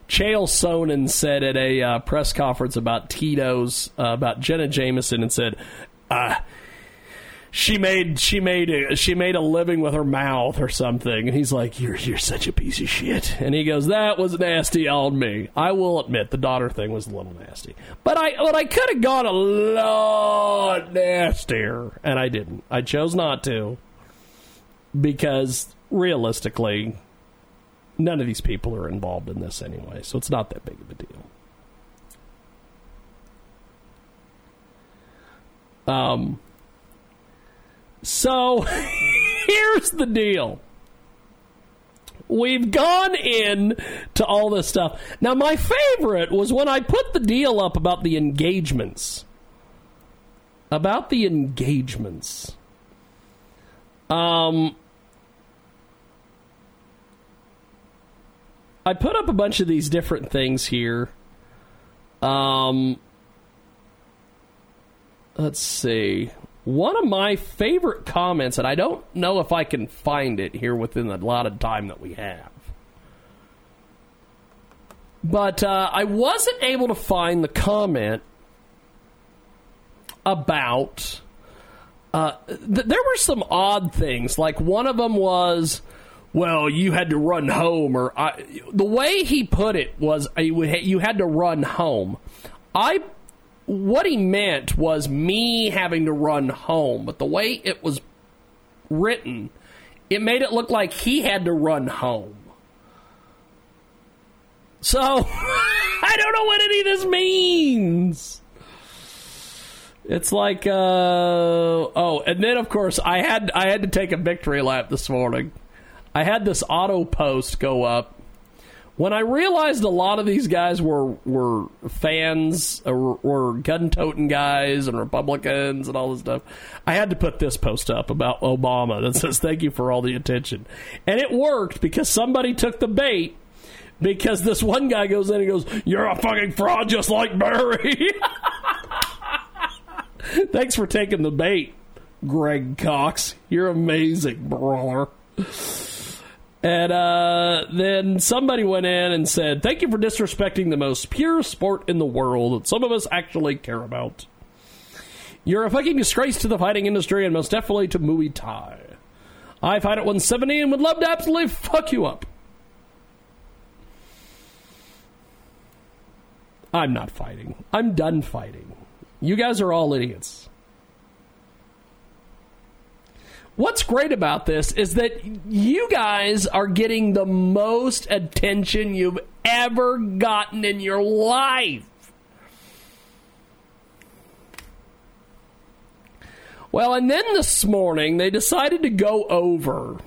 Chael Sonnen said at a uh, press conference about Tito's, uh, about Jenna Jameson, and said, uh, she made she made a, she made a living with her mouth or something. And he's like you're you're such a piece of shit. And he goes that was nasty on me. I will admit the daughter thing was a little nasty. But i but i could have gone a lot nastier. And i didn't. I chose not to. Because realistically none of these people are involved in this anyway. So it's not that big of a deal um so here's the deal. We've gone in to all this stuff. Now, my favorite was when I put the deal up about the engagements. About the engagements. Um, I put up a bunch of these different things here. Um, let's see. One of my favorite comments, and I don't know if I can find it here within the lot of time that we have. But uh, I wasn't able to find the comment about. Uh, th- there were some odd things. Like one of them was, well, you had to run home, or I, the way he put it was, uh, you had to run home. I what he meant was me having to run home, but the way it was written, it made it look like he had to run home. So, I don't know what any of this means. It's like, uh, oh, and then of course I had I had to take a victory lap this morning. I had this auto post go up when I realized a lot of these guys were were fans, or uh, were gun toting guys and Republicans and all this stuff, I had to put this post up about Obama that says "Thank you for all the attention," and it worked because somebody took the bait. Because this one guy goes in and goes, "You're a fucking fraud, just like Barry." Thanks for taking the bait, Greg Cox. You're amazing, brother. And uh, then somebody went in and said, Thank you for disrespecting the most pure sport in the world that some of us actually care about. You're a fucking disgrace to the fighting industry and most definitely to Muay Thai. I fight at 170 and would love to absolutely fuck you up. I'm not fighting. I'm done fighting. You guys are all idiots. What's great about this is that you guys are getting the most attention you've ever gotten in your life. Well, and then this morning they decided to go over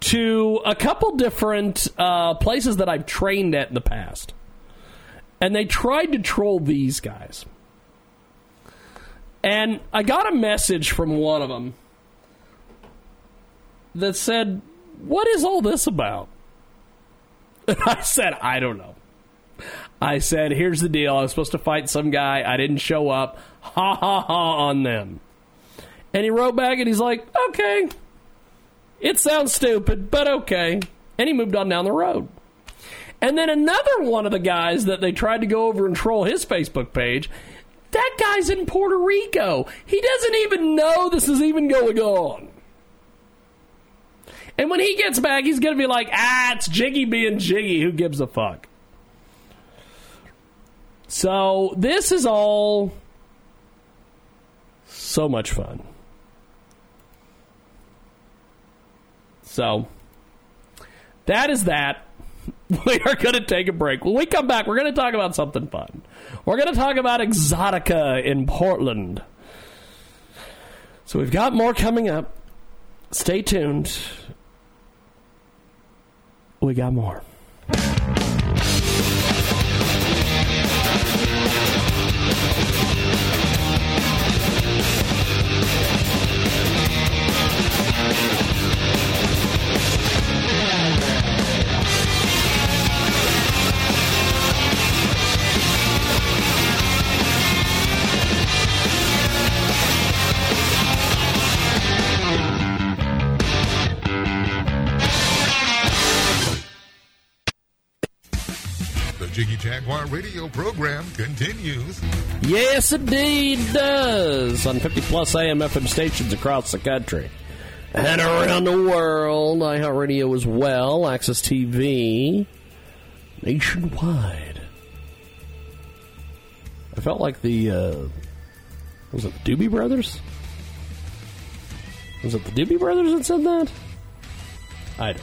to a couple different uh, places that I've trained at in the past. And they tried to troll these guys. And I got a message from one of them that said, What is all this about? And I said, I don't know. I said, Here's the deal. I was supposed to fight some guy. I didn't show up. Ha ha ha on them. And he wrote back and he's like, Okay. It sounds stupid, but okay. And he moved on down the road. And then another one of the guys that they tried to go over and troll his Facebook page, that guy's in Puerto Rico. He doesn't even know this is even going on. And when he gets back, he's going to be like, ah, it's Jiggy being Jiggy. Who gives a fuck? So this is all so much fun. So that is that. We are going to take a break. When we come back, we're going to talk about something fun. We're going to talk about Exotica in Portland. So we've got more coming up. Stay tuned. We got more. Jaguar radio program continues. Yes, indeed does. On 50 plus AM FM stations across the country and around the world. iHeartRadio as well. Access TV. Nationwide. I felt like the, uh, was it the Doobie Brothers? Was it the Doobie Brothers that said that? I don't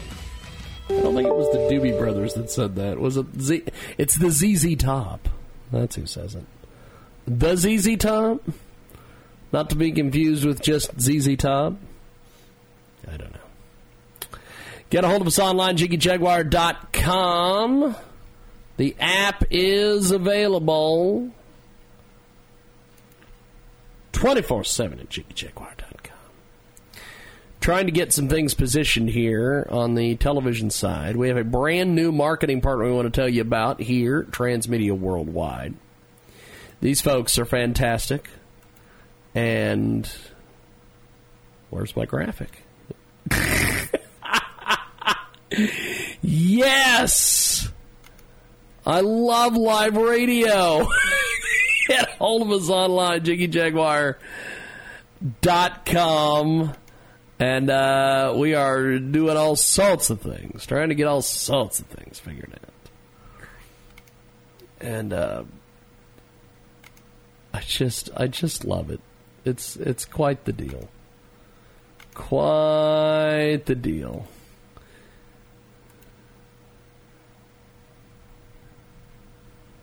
I don't think it was the Doobie Brothers that said that. Was it Z? It's the ZZ Top. That's who says it. The ZZ Top? Not to be confused with just ZZ Top? I don't know. Get a hold of us online, JiggyJaguar.com. The app is available 24 7 at JiggyJaguar.com. Trying to get some things positioned here on the television side. We have a brand new marketing partner we want to tell you about here, Transmedia Worldwide. These folks are fantastic. And where's my graphic? yes! I love live radio. Get hold of us online, JiggyJaguar.com. And uh, we are doing all sorts of things, trying to get all sorts of things figured out. And uh, I just, I just love it. It's, it's quite the deal. Quite the deal.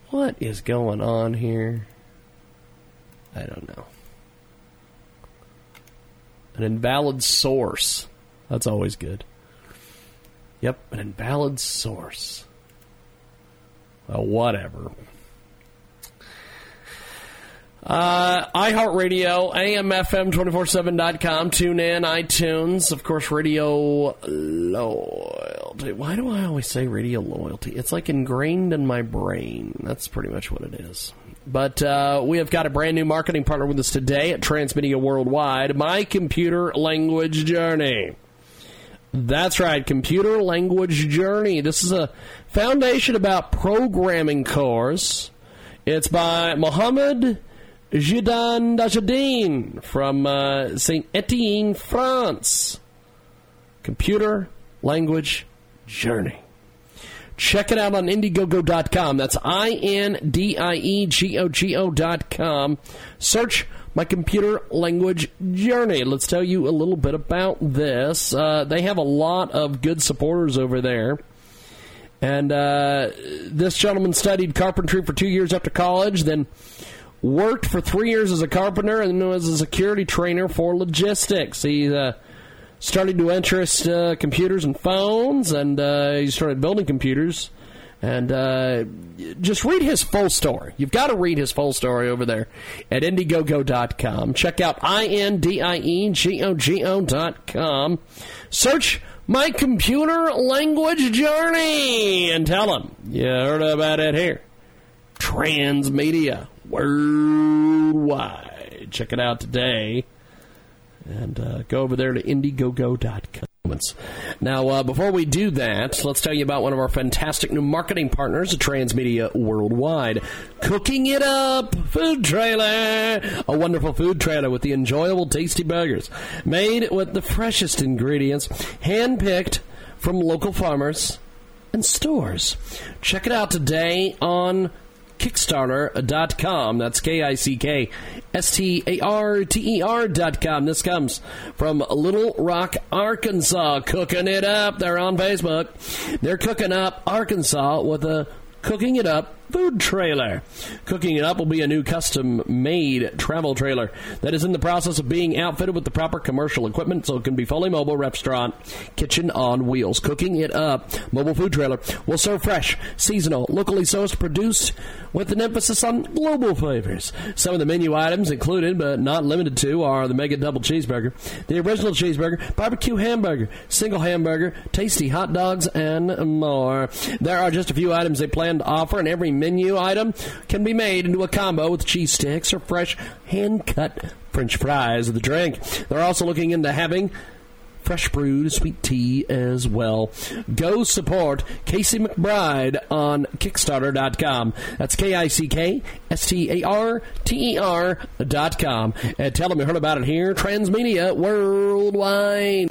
What is going on here? I don't know. An invalid source. That's always good. Yep, an invalid source. Well, whatever. Uh, iHeartRadio, AMFM247.com, tune in, iTunes, of course, Radio Loyalty. Why do I always say Radio Loyalty? It's like ingrained in my brain. That's pretty much what it is. But uh, we have got a brand new marketing partner with us today at Transmedia Worldwide, My Computer Language Journey. That's right, Computer Language Journey. This is a foundation about programming course. It's by Mohammed Jidan Dajadin from uh, St. Etienne, France. Computer Language Journey. Check it out on Indiegogo.com. That's I N D I E G O G O.com. Search my computer language journey. Let's tell you a little bit about this. Uh, they have a lot of good supporters over there. And uh, this gentleman studied carpentry for two years after college, then worked for three years as a carpenter, and then was a security trainer for logistics. He uh, started to interest uh, computers and phones, and uh, he started building computers. And uh, just read his full story. You've got to read his full story over there at Indiegogo.com. Check out I N D I E G O G O.com. Search My Computer Language Journey and tell him you heard about it here. Transmedia Worldwide. Check it out today and uh, go over there to Indiegogo.com. Now, uh, before we do that, let's tell you about one of our fantastic new marketing partners, Transmedia Worldwide. Cooking It Up Food Trailer. A wonderful food trailer with the enjoyable, tasty burgers. Made with the freshest ingredients, hand-picked from local farmers and stores. Check it out today on Kickstarter.com. That's K I C K S T A R T E R.com. This comes from Little Rock, Arkansas. Cooking it up. They're on Facebook. They're cooking up Arkansas with a Cooking It Up food trailer. Cooking It Up will be a new custom made travel trailer that is in the process of being outfitted with the proper commercial equipment so it can be fully mobile restaurant kitchen on wheels. Cooking It Up mobile food trailer will serve fresh, seasonal, locally sourced, produced with an emphasis on global flavors. Some of the menu items included but not limited to are the mega double cheeseburger, the original cheeseburger, barbecue hamburger, single hamburger, tasty hot dogs, and more. There are just a few items they plan to offer, and every menu item can be made into a combo with cheese sticks or fresh hand cut French fries with a drink. They're also looking into having fresh brewed sweet tea as well. Go support Casey McBride on Kickstarter.com. That's K I C K S T A R T E R.com. And tell them you heard about it here, Transmedia Worldwide.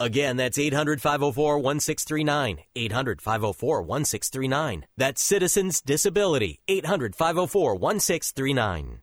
Again, that's 800 504 1639. 800 504 1639. That's Citizens Disability. 800 504 1639.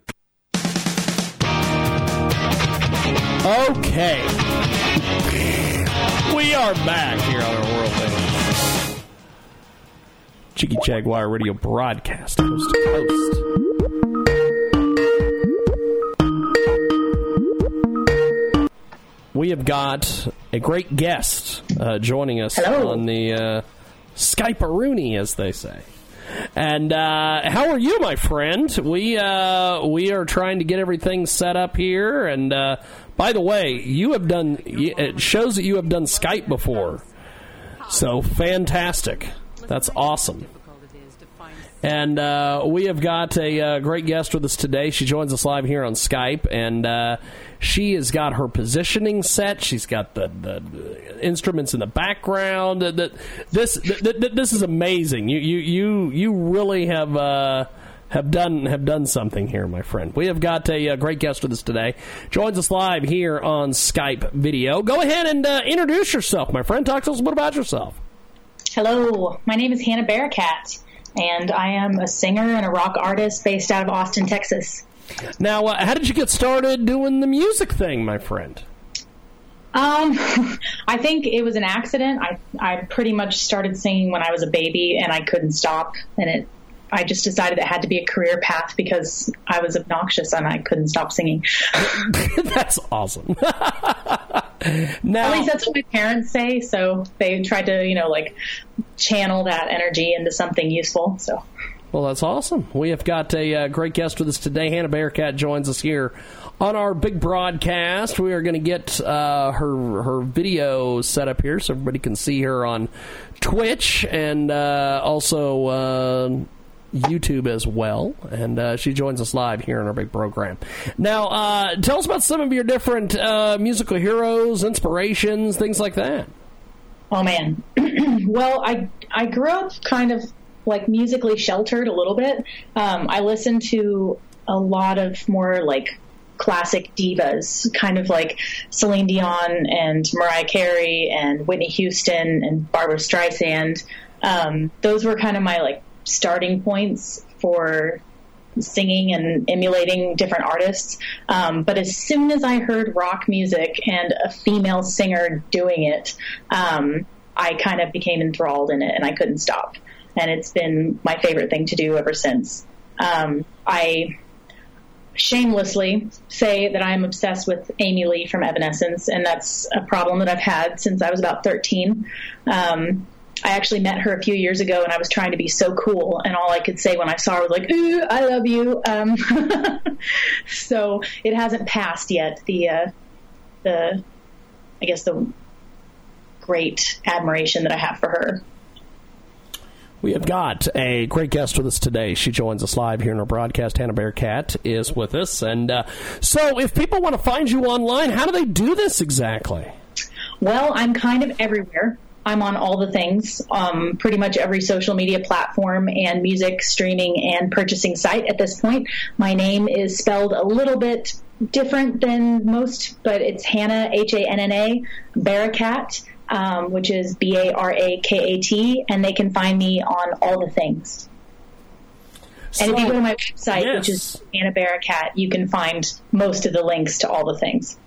Okay. We are back here on our world Jiggy Jaguar Radio broadcast coast to coast. We have got a great guest uh, joining us Hello. on the uh, Skype-a-rooney, as they say. And uh, how are you, my friend? We uh, we are trying to get everything set up here. And uh, by the way, you have done. It shows that you have done Skype before. So fantastic! That's awesome. And uh, we have got a uh, great guest with us today. She joins us live here on Skype, and uh, she has got her positioning set. She's got the, the instruments in the background. This this is amazing. You you you you really have. Uh, have done have done something here, my friend. We have got a, a, great guest with us today. Joins us live here on Skype video. Go ahead and uh, introduce yourself, my friend. Talk to us a bit about yourself. Hello, my name is Hannah Bearcat, and I am a singer and a rock artist based out of Austin, Texas. Now, uh, how did you get started doing the music thing, my friend? Um, I think it was an accident. I I pretty much started singing when I was a baby, and I couldn't stop, and it I just decided it had to be a career path because I was obnoxious and I couldn't stop singing. that's awesome. now, At least that's what my parents say. So they tried to, you know, like channel that energy into something useful. So. Well, that's awesome. We have got a uh, great guest with us today. Hannah Bearcat joins us here on our big broadcast. We are going to get uh, her her video set up here so everybody can see her on Twitch and uh, also uh, YouTube as well, and uh, she joins us live here in our big program. Now, uh, tell us about some of your different uh, musical heroes, inspirations, things like that. Oh man, well, I I grew up kind of like musically sheltered a little bit. Um, I listened to a lot of more like classic divas, kind of like Celine Dion and Mariah Carey and Whitney Houston and Barbra Streisand. Um, those were kind of my like starting points for singing and emulating different artists. Um, but as soon as I heard rock music and a female singer doing it, um, I kind of became enthralled in it and I couldn't stop. And it's been my favorite thing to do ever since. Um, I shamelessly say that I am obsessed with Amy Lee from Evanescence, and that's a problem that I've had since I was about 13. Um, I actually met her a few years ago and I was trying to be so cool and all I could say when I saw her was like, ooh, I love you. Um, so it hasn't passed yet. The, uh, the, I guess the great admiration that I have for her. We have got a great guest with us today. She joins us live here in our broadcast. Hannah Barakat is with us. And uh, so, if people want to find you online, how do they do this exactly? Well, I'm kind of everywhere. I'm on all the things, um, pretty much every social media platform and music streaming and purchasing site at this point. My name is spelled a little bit different than most, but it's Hannah, H A N N A, Barakat, um, which is B A R A K A T, and they can find me on all the things. So, and if you go to my website, yes. which is Hannah Barakat, you can find most of the links to all the things.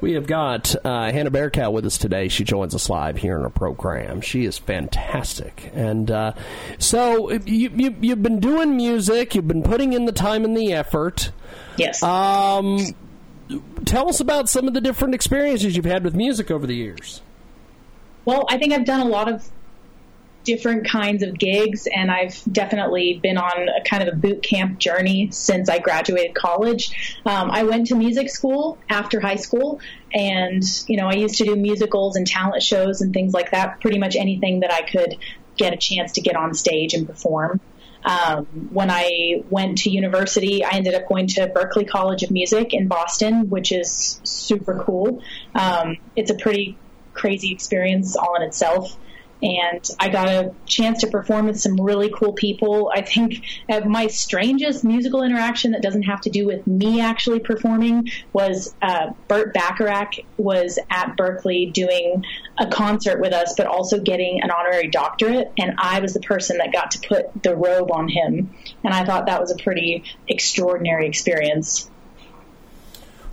We have got uh, Hannah Barakat with us today. She joins us live here in our program. She is fantastic, and uh, so you, you you've been doing music. You've been putting in the time and the effort. Yes. Um, tell us about some of the different experiences you've had with music over the years. Well, I think I've done a lot of different kinds of gigs, and I've definitely been on a kind of a boot camp journey since I graduated college. Um, I went to music school after high school, and you know I used to do musicals and talent shows and things like that. Pretty much anything that I could get a chance to get on stage and perform. Um, when I went to university, I ended up going to Berklee College of Music in Boston, which is super cool. Um, it's a pretty crazy experience all in itself and I got a chance to perform with some really cool people. I think my strangest musical interaction that doesn't have to do with me actually performing was uh, Burt Bacharach was at Berklee doing a concert with us, but also getting an honorary doctorate, and I was the person that got to put the robe on him, and I thought that was a pretty extraordinary experience.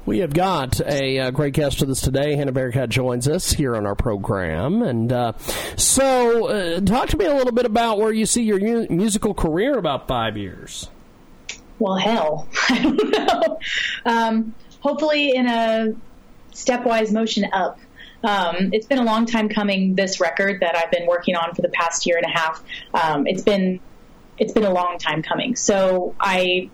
We have got a, uh, great guest with us today. Hannah Barakat joins us here on our program. And uh, so, uh, talk to me a little bit about where you see your mu- musical career about five years. Well, hell. I don't know. Um, hopefully, in a stepwise motion up. Um, it's been a long time coming. This record that I've been working on for the past year and a half. Um, it's been it's been a long time coming. So I,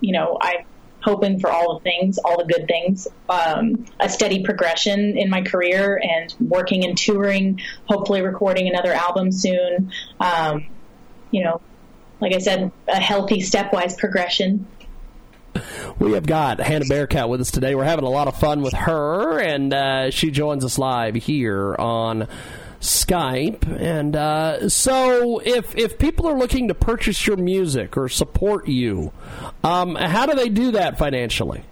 you know, I hoping for all the things, all the good things, um, a steady progression in my career and working and touring, hopefully recording another album soon. Um, you know, like I said, a healthy stepwise progression. We have got Hannah Barakat with us today. We're having a lot of fun with her, and uh, she joins us live here on Skype. And uh, so, if if people are looking to purchase your music or support you, um, how do they do that financially?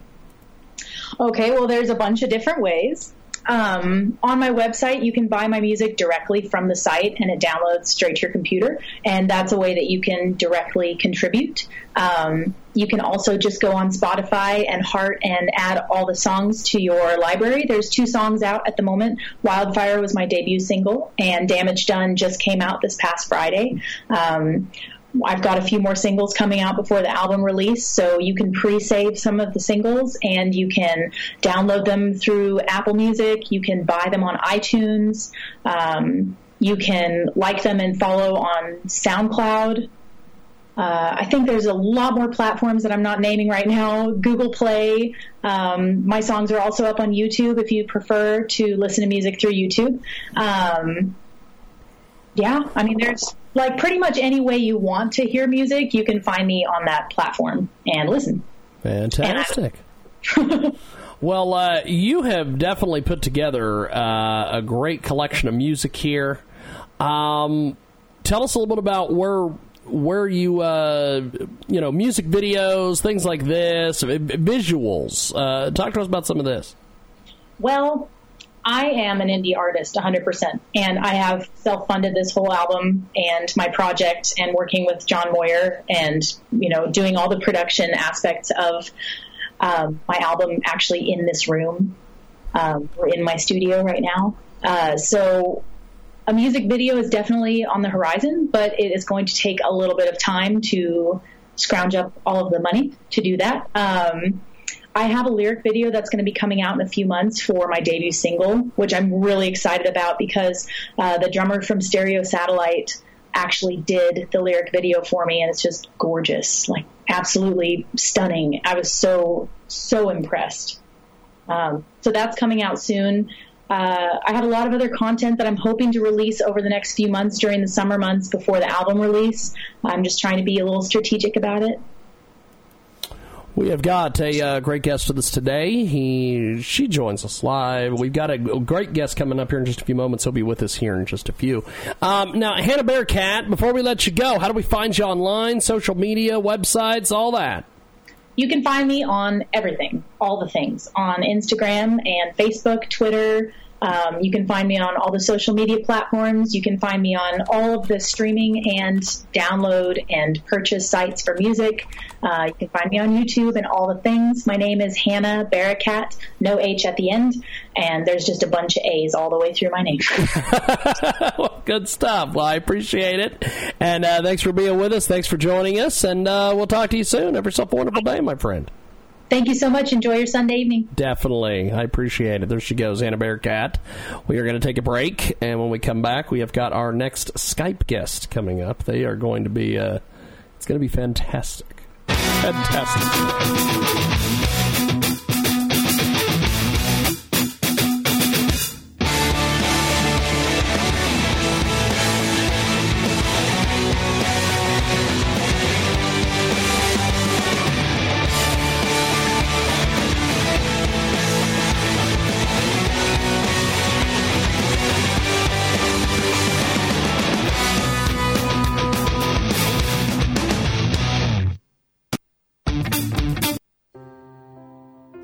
Okay, well, there's a bunch of different ways. Um, on my website, you can buy my music directly from the site and it downloads straight to your computer. And that's a way that you can directly contribute. Um, you can also just go on Spotify and iHeart and add all the songs to your library. There's two songs out at the moment. Wildfire was my debut single, and Damage Done just came out this past Friday. Um, I've got a few more singles coming out before the album release, so you can pre-save some of the singles and you can download them through Apple Music. You can buy them on iTunes. Um, you can like them and follow on SoundCloud. Uh, I think there's a lot more platforms that I'm not naming right now. Google Play. Um, my songs are also up on YouTube if you prefer to listen to music through YouTube. Um, yeah, I mean, there's like pretty much any way you want to hear music, you can find me on that platform and listen. Fantastic. well, uh, you have definitely put together uh, a great collection of music here. Um, tell us a little bit about where where you uh, you know music videos, things like this, visuals. Uh, talk to us about some of this. Well, I am an indie artist 100%. And I have self funded this whole album and my project and working with John Moyer and, you know, doing all the production aspects of um, my album actually in this room. Um, we're in my studio right now. Uh, so a music video is definitely on the horizon, but it is going to take a little bit of time to scrounge up all of the money to do that. Um, I have a lyric video that's going to be coming out in a few months for my debut single, which I'm really excited about because uh, the drummer from Stereo Satellite actually did the lyric video for me, and it's just gorgeous, like absolutely stunning. I was so so impressed. Um, so that's coming out soon. Uh, I have a lot of other content that I'm hoping to release over the next few months during the summer months before the album release. I'm just trying to be a little strategic about it. We have got a uh, great guest with us today. He she joins us live. We've got a, great guest coming up here in just a few moments. He'll be with us here in just a few. Um, now, Hannah Barakat, before we let you go, how do we find you online, social media, websites, all that? You can find me on everything, all the things, on Instagram and Facebook, Twitter, um, you can find me on all the social media platforms. You can find me on all of the streaming and download and purchase sites for music. Uh, you can find me on YouTube and all the things. My name is Hannah Barakat, no H at the end, and there's just a bunch of A's all the way through my name. well, good stuff. Well, I appreciate it. And uh, thanks for being with us. Thanks for joining us. And uh, we'll talk to you soon. Have yourself a wonderful day, my friend. Thank you so much. Enjoy your Sunday evening. Definitely. I appreciate it. There she goes, Hannah Barakat. We are going to take a break, and when we come back, we have got our next Skype guest coming up. They are going to be, uh, it's going to be fantastic. Fantastic.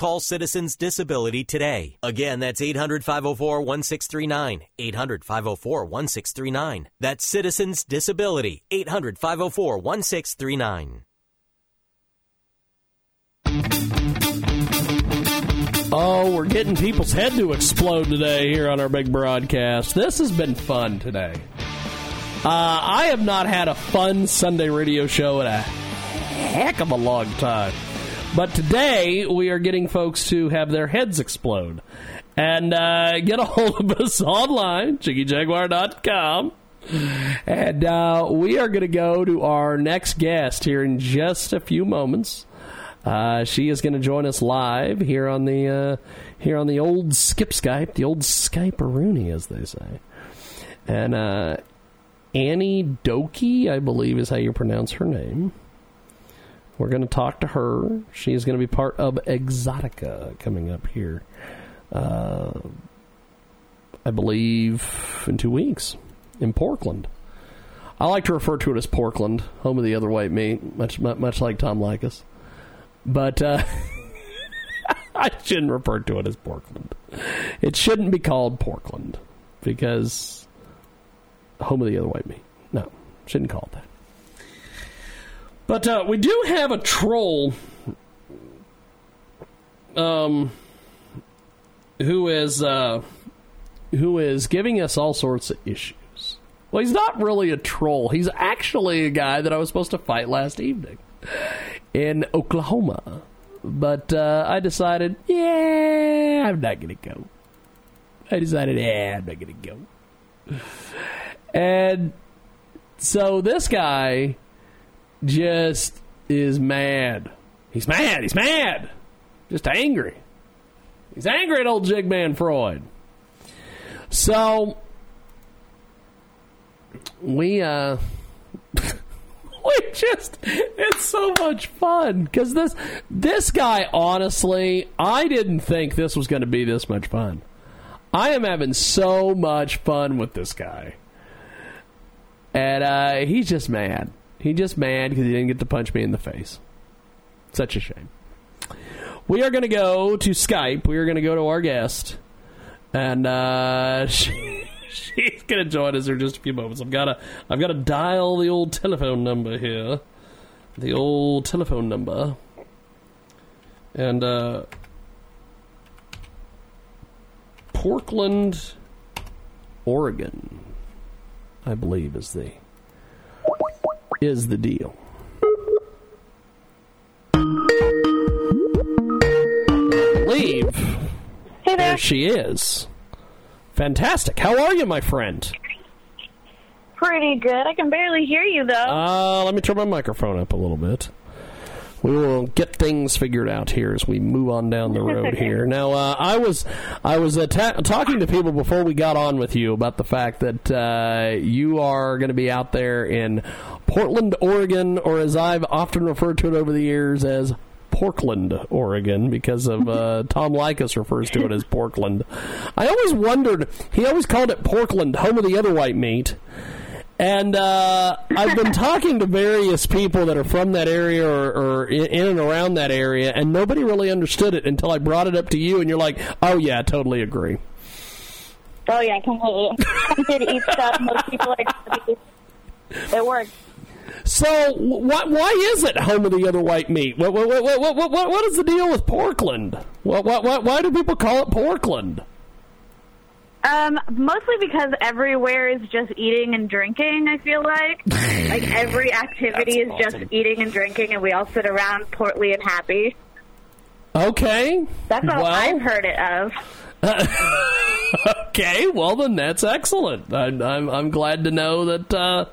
Call Citizens Disability today. Again, that's 800 504 1639. 800 504 1639. That's Citizens Disability. 800 504 1639. Oh, we're getting people's head to explode today here on our big broadcast. This has been fun today. Uh, I have not had a fun Sunday radio show in a heck of a long time. But today we are getting folks to have their heads explode. And uh, get a hold of us online, jiggyjaguar.com. And uh, we are going to go to our next guest here in just a few moments. Uh, she is going to join us live here on the uh, here on the old Skip Skype, the old Skype Rooney, as they say. And uh, Annie Doki, I believe, is how you pronounce her name. We're going to talk to her. She's going to be part of Exotica coming up here. Uh, I believe in two weeks in Portland. I like to refer to it as Portland, home of the other white meat, much much like Tom Leykis. But uh, I shouldn't refer to it as Portland. It shouldn't be called Portland because home of the other white meat. No, shouldn't call it that. But uh, we do have a troll um, who is uh, who is giving us all sorts of issues. Well, he's not really a troll. He's actually a guy that I was supposed to fight last evening in Oklahoma. But uh, I decided, yeah, I'm not to go. I decided, yeah, I'm not to go. And so this guy just is mad. He's mad. He's mad. Just angry. He's angry at old Jigman Freud. So we uh we just it's so much fun because this this guy honestly i didn't think this was going to be this much fun i am having so much fun with this guy and uh, he's just mad he's just mad because he didn't get to punch me in the face. Such a shame. We are going to go to skype. We are going to go to our guest. And uh, she, she's gonna join us in just a few moments. I've got to I've got to dial the old telephone number here, the old telephone number, and uh, Portland, Oregon, I believe is the is the deal? Leave. Hey there. there she is. Fantastic. How are you, my friend? Pretty good. I can barely hear you, though. Uh, let me turn my microphone up a little bit. We will get things figured out here as we move on down the road here. Now, uh, I was I was uh, ta- talking to people before we got on with you about the fact that uh, you are going to be out there in Portland, Oregon, or as I've often referred to it over the years as Portland, Oregon, because of uh, Tom Leykis refers to it as Portland. I always wondered he always called it Portland, home of the other white meat. And uh, I've been talking to various people that are from that area or, or in and around that area, and nobody really understood it until I brought it up to you, and you're like, "Oh yeah, I totally agree." Oh yeah, completely. I'm here to eat stuff. Most people are. It works. So, wh- why is it home of the other white meat? What, what, what, what, what, what, what is the deal with Portland? What, what, what, why do people call it Portland? Um, mostly because everywhere is just eating and drinking. I feel like like every activity is just eating and drinking, and we all sit around portly and happy. Okay. That's all Well- I've heard it of. okay, well then that's excellent. I, I'm I'm glad to know that uh,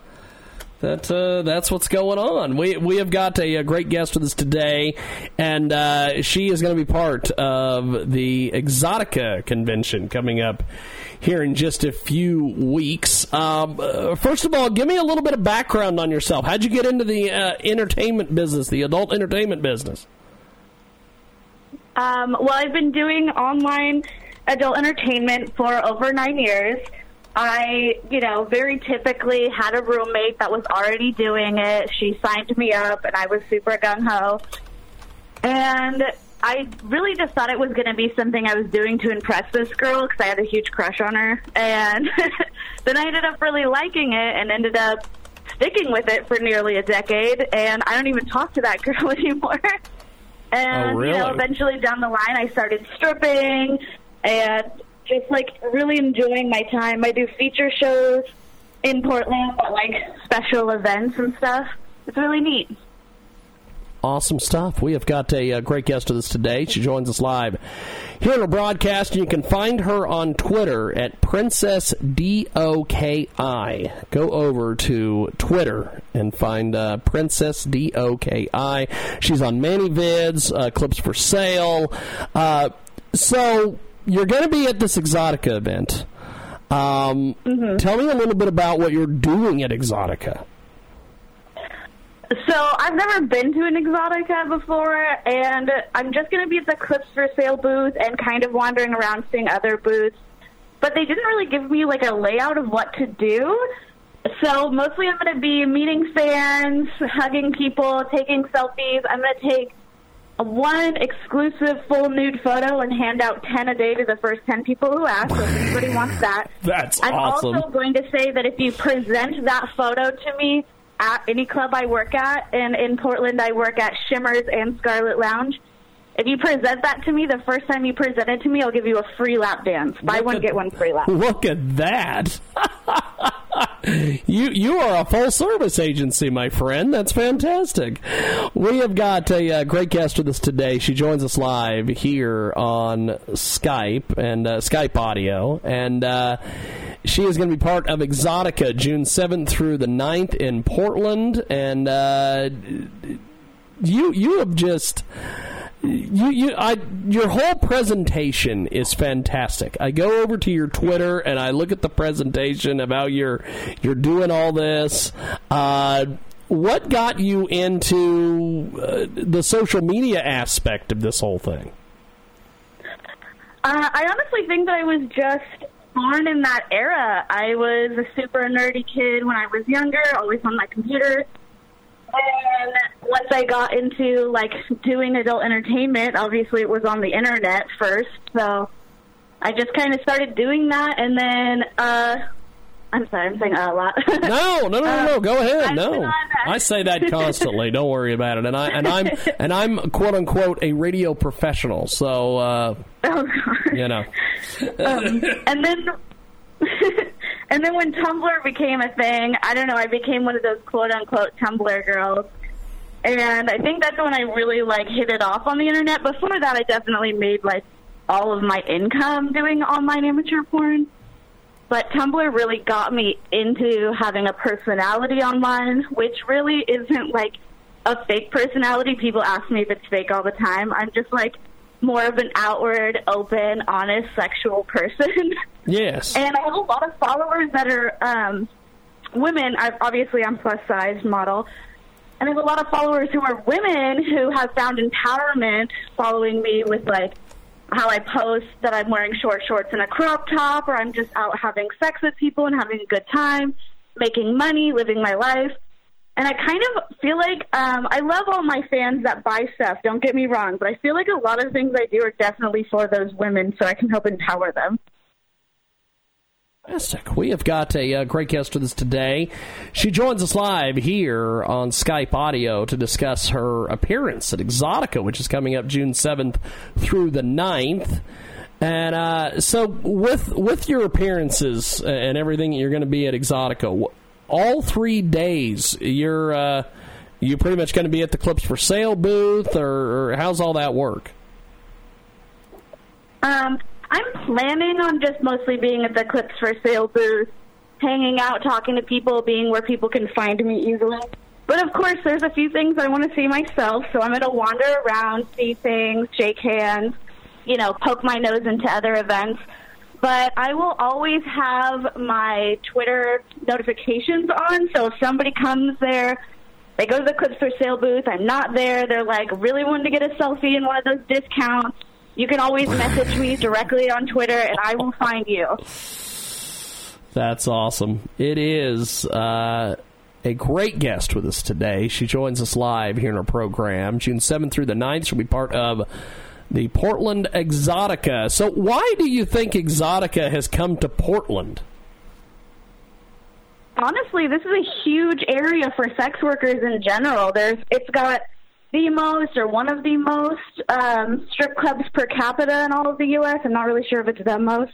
that uh, that's what's going on. We we have got a, a great guest with us today, and uh, she is going to be part of the Exotica convention coming up here in just a few weeks. Um, uh, first of all, give me a little bit of background on yourself. How'd you get into the uh, entertainment business, the adult entertainment business? Um, well, I've been doing online adult entertainment for over nine years. I, you know, very typically had a roommate that was already doing it. She signed me up, and I was super gung ho. And I really just thought it was going to be something I was doing to impress this girl because I had a huge crush on her. And then I ended up really liking it and ended up sticking with it for nearly a decade. And I don't even talk to that girl anymore. And Oh, you know, eventually down the line, I started stripping and just like really enjoying my time. I do feature shows in Portland, like special events and stuff. It's really neat. Awesome stuff. We have got a, uh great guest with us today. She joins us live here on a broadcast. You can find her on Twitter at Princess D-O-K-I. Go over to Twitter and find uh, Princess D-O-K-I. She's on ManyVids, uh, Clips for Sale. Uh, so you're going to be at this Exotica event. Um, Tell me a little bit about what you're doing at Exotica. So I've never been to an Exotica uh, before, and I'm just going to be at the Clips for Sale booth and kind of wandering around seeing other booths. But they didn't really give me like a layout of what to do. So mostly I'm going to be meeting fans, hugging people, taking selfies. I'm going to take one exclusive full nude photo and hand out 10 a day to the first 10 people who ask. So if anybody wants that. That's I'm awesome. also going to say that if you present that photo to me at any club I work at, and in Portland I work at Shimmers and Scarlet Lounge, if you present that to me the first time you present it to me, I'll give you a free lap dance. Buy Look one, at- get one free lap. Look at that. you you are a full service agency, my friend. That's fantastic. We have got a, uh great guest with us today. She joins us live here on Skype and uh, Skype audio, and uh, she is going to be part of Exotica June seventh through the 9th in Portland, and uh, you you have just you you I your whole presentation is fantastic. I go over to your Twitter and I look at the presentation of how you're you're doing all this. Uh, what got you into uh, the social media aspect of this whole thing? Uh, I honestly think that I was just born in that era. I was a super nerdy kid when I was younger, always on my computer. And once I got into like doing adult entertainment, obviously it was on the internet first. So I just kind of started doing that, and then uh, I'm sorry, I'm saying uh, a lot. No, no, no, no, no. Go ahead. No, I say that constantly. Don't worry about it. And I and I'm and I'm quote unquote a radio professional. So uh, oh, you know. um, and then and then when Tumblr became a thing, I don't know, I became one of those quote unquote Tumblr girls. And I think that's when I really like hit it off on the internet. Before that, I definitely made like all of my income doing online amateur porn. But Tumblr really got me into having a personality online, which really isn't like a fake personality. People ask me if it's fake all the time. I'm just like more of an outward, open, honest, sexual person. Yes. And I have a lot of followers that are um, women. I've, obviously, I'm plus size model, and I have a lot of followers who are women who have found empowerment following me with like how I post that I'm wearing short shorts and a crop top, or I'm just out having sex with people and having a good time, making money, living my life. And I kind of feel like um, I love all my fans that buy stuff. Don't get me wrong, but I feel like a lot of things I do are definitely for those women, so I can help empower them. Fantastic. We have got a uh, great guest with us today. She joins us live here on Skype audio to discuss her appearance at Exotica, which is coming up June 7th through the 9th. And uh, so, with with your appearances and everything, you're going to be at Exotica. All three days, you're uh, you pretty much going to be at the Clips for Sale booth, or, or how's all that work? Um, I'm planning on just mostly being at the Clips for Sale booth, hanging out, talking to people, being where people can find me easily. But of course, there's a few things I want to see myself, so I'm going to wander around, see things, shake hands, you know, poke my nose into other events. But I will always have my Twitter notifications on, so if somebody comes there, they go to the Clips for Sale booth, I'm not there, they're like, really wanting to get a selfie in one of those discounts, you can always message me directly on Twitter, and I will find you. That's awesome. It is uh, a great guest with us today. She joins us live here in our program. June 7th through the 9th. She'll be part of the Portland Exotica. So, why do you think Exotica has come to Portland? Honestly, this is a huge area for sex workers in general. There's, it's got the most or one of the most um, strip clubs per capita in all of the U.S. I'm not really sure if it's the most.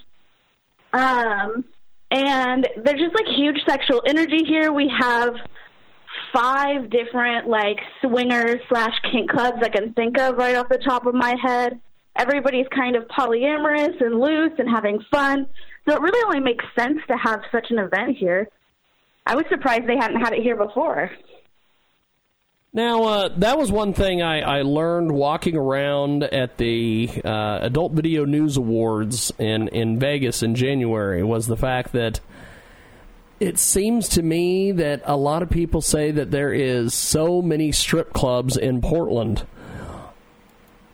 Um, and there's just like huge sexual energy here. We have five different like swingers slash kink clubs I can think of right off the top of my head. Everybody's kind of polyamorous and loose and having fun. So it really only makes sense to have such an event here. I was surprised they hadn't had it here before. Now, uh, that was one thing I, I, learned walking around at the uh, Adult Video News Awards in, in Vegas in January was the fact that it seems to me that a lot of people say that there is so many strip clubs in Portland.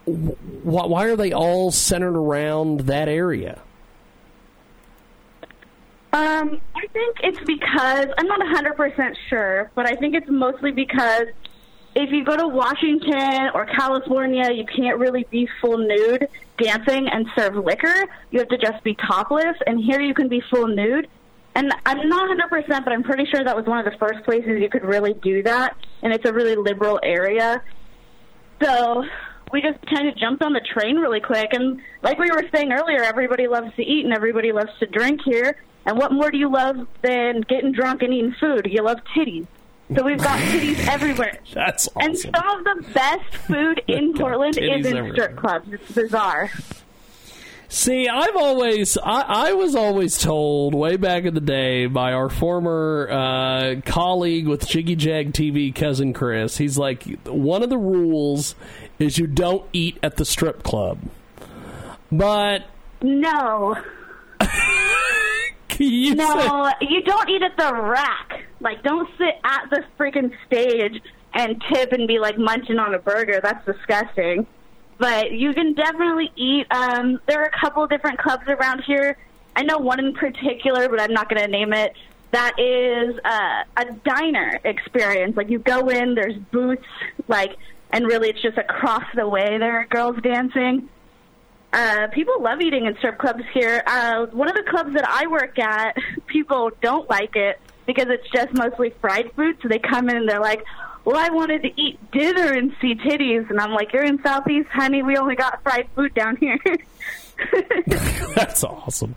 Why, are they all centered around that area? Um, I think it's because I'm not 100% sure, but I think it's mostly because if you go to Washington or California, you can't really be full nude dancing and serve liquor. You have to just be topless. And here you can be full nude. And I'm not 100%, but I'm pretty sure that was one of the first places you could really do that. And it's a really liberal area. So we just kind of jumped on the train really quick. And like we were saying earlier, everybody loves to eat and everybody loves to drink here. And what more do you love than getting drunk and eating food? You love titties. So we've got titties everywhere. That's awesome. And some of the best food in Portland is in everywhere. strip clubs. It's bizarre. See, I've always, I, I, was always told way back in the day by our former uh, colleague with Jiggy Jag TV, cousin Chris. He's like, one of the rules is you don't eat at the strip club. But no, you no, say- you don't eat at the rack. Like, don't sit at the freaking stage and tip and be like munching on a burger. That's disgusting. But you can definitely eat. Um, there are a couple different clubs around here. I know one in particular, but I'm not going to name it. That is uh, a diner experience. Like you go in, there's booths, like, and really it's just across the way there are girls dancing. Uh, people love eating in strip clubs here. Uh, one of the clubs that I work at, people don't like it because it's just mostly fried food. So they come in and they're like, well, I wanted to eat dinner and see titties. And I'm like, you're in Southeast, honey. We only got fried food down here. That's awesome.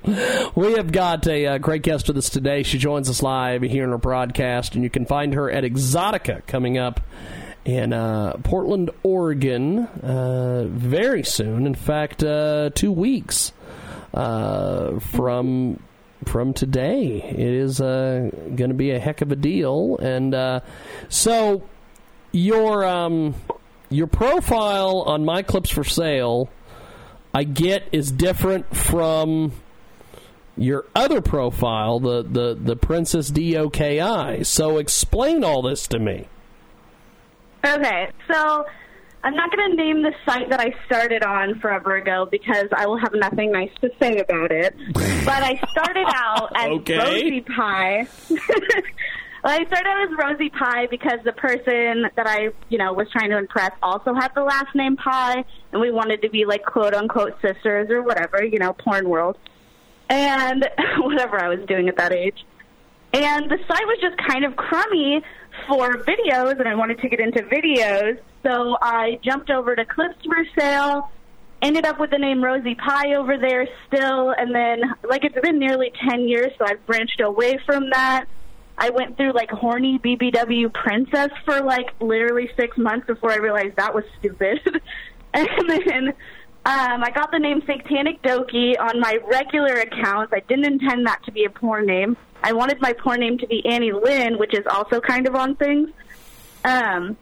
We have got a uh, great guest with us today. She joins us live here in our broadcast, and you can find her at Exotica coming up in uh, Portland, Oregon, uh, very soon. In fact, uh, two weeks uh, from from today. It is uh, going to be a heck of a deal, and uh, so your um, your profile on My Clips for Sale, I get, is different from your other profile, the the the Princess Doki. So explain all this to me. Okay, so I'm not going to name the site that I started on forever ago because I will have nothing nice to say about it. but I started out as Okay. Rosie Pie. well, I started as Rosie Pie because the person that I, you know, was trying to impress also had the last name Pie, and we wanted to be like quote unquote sisters or whatever, you know, porn world, and whatever I was doing at that age. And the site was just kind of crummy for videos, and I wanted to get into videos. So I jumped over to Clips for Sale, ended up with the name Rosie Pie over there still, and then, like, it's been nearly 10 years, so I've branched away from that. I went through, like, horny BBW Princess for, like, literally six months before I realized that was stupid. and then um, I got the name Satanic Doki on my regular accounts. I didn't intend that to be a porn name. I wanted my porn name to be Annie Lynn, which is also kind of on things. Um,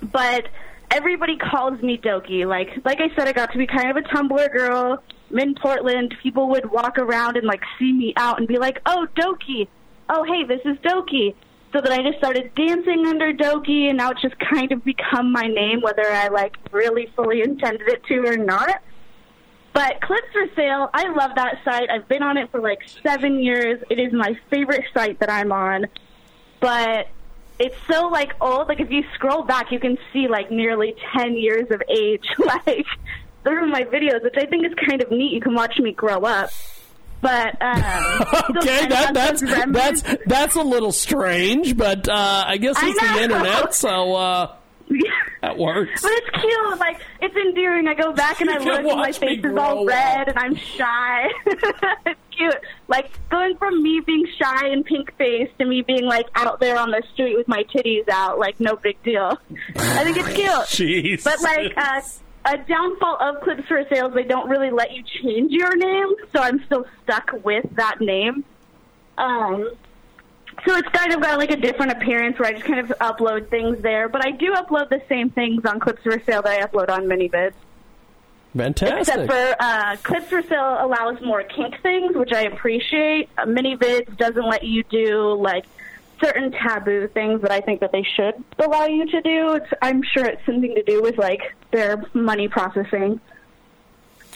but everybody calls me Doki. Like like I said, I got to be kind of a Tumblr girl. I'm in Portland. People would walk around and like see me out and be like, "Oh, Doki. Oh, hey, this is Doki." So then I just started dancing under Doki, and now it's just kind of become my name, whether I like really fully intended it to or not. But Clips for Sale, I love that site. I've been on it for like seven years. It is my favorite site that I'm on. But it's so like old. Like if you scroll back, you can see like nearly ten years of age, like through my videos, which I think is kind of neat. You can watch me grow up. But um, Okay, that, that's that's that's a little strange, but uh, I guess I it's the internet, so uh, that works. But it's cute. Like it's endearing. I go back and I look, and my face is all red, and I'm shy. it's cute. Like going from me being shy and pink faced to me being like out there on the street with my titties out, like no big deal. I think it's cute. Jeez. But like uh, a downfall of Clips for Sales, they don't really let you change your name, so I'm still stuck with that name. Um, so it's kind of got like a different appearance where I just kind of upload things there. But I do upload the same things on Clips for Sale that I upload on ManyVids. Fantastic. Except for uh, Clips for Sale allows more kink things, which I appreciate. Uh, ManyVids doesn't let you do like certain taboo things that I think that they should allow you to do. It's, I'm sure it's something to do with like their money processing.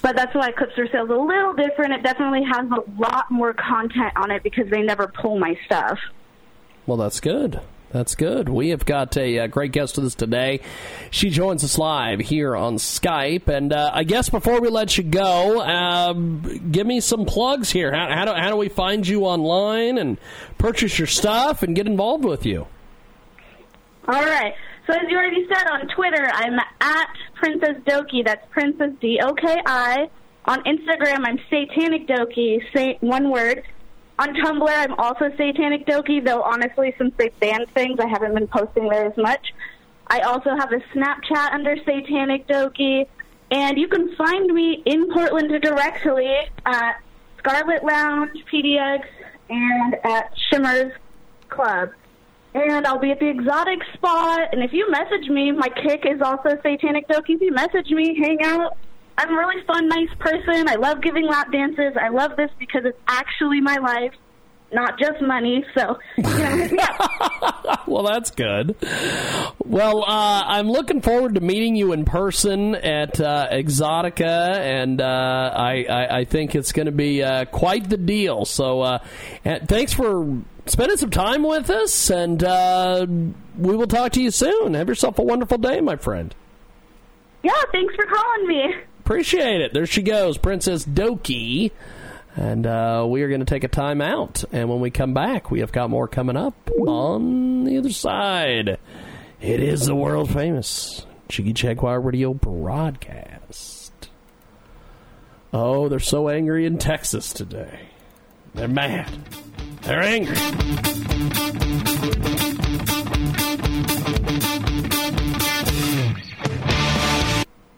But that's why Clips for Sale is a little different. It definitely has a lot more content on it because they never pull my stuff. Well, that's good. That's good. We have got a, uh great guest with us today. She joins us live here on Skype. And uh, I guess before we let you go, um, give me some plugs here. How, how, do, how do we find you online and purchase your stuff and get involved with you? All right. So as you already said on Twitter, I'm at Princess Doki. That's Princess D O K I. On Instagram, I'm Satanic Doki. One word. On Tumblr, I'm also Satanic Doki. Though honestly, since they banned things, I haven't been posting there as much. I also have a Snapchat under Satanic Doki, and you can find me in Portland directly at Scarlet Lounge, PDX, and at Shimmers Club and I'll be at the exotic spot. And if you message me, my Kik is also Satanic Doki. If you message me, hang out. I'm a really fun, nice person. I love giving lap dances. I love this because it's actually my life, not just money. So, you know, up. well, that's good. Well, uh, I'm looking forward to meeting you in person at uh, Exotica, and uh, I, I, I think it's going to be uh, quite the deal. So, uh, thanks for spending some time with us, and uh, we will talk to you soon. Have yourself a wonderful day, my friend. yeah, thanks for calling me. Appreciate it. There she goes, Princess Doki. And uh, we are going to take a time out. And when we come back, we have got more coming up on the other side. It is the world famous Jiggy Jaguar Radio broadcast. Oh, they're so angry in Texas today. They're mad. They're angry.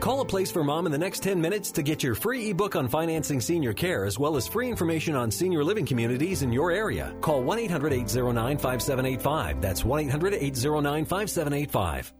Call a place for mom in the next 10 minutes to get your free ebook on financing senior care as well as free information on senior living communities in your area. Call 1 800 809 5785. That's 1 800 809 5785.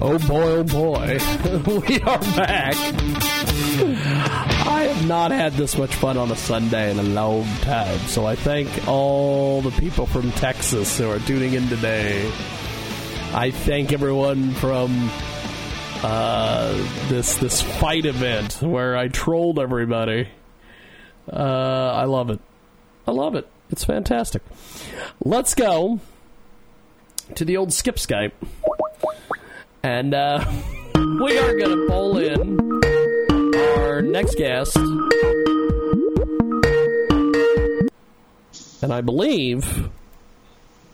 Oh boy, oh boy. we are back. I have not had this much fun on a Sunday in a long time, so I thank all the people from Texas who are tuning in today. I thank everyone from uh, this this fight event where I trolled everybody. Uh, I love it. I love it. It's fantastic. Let's go to the old skip Skype. And uh, we are going to pull in our next guest. And I believe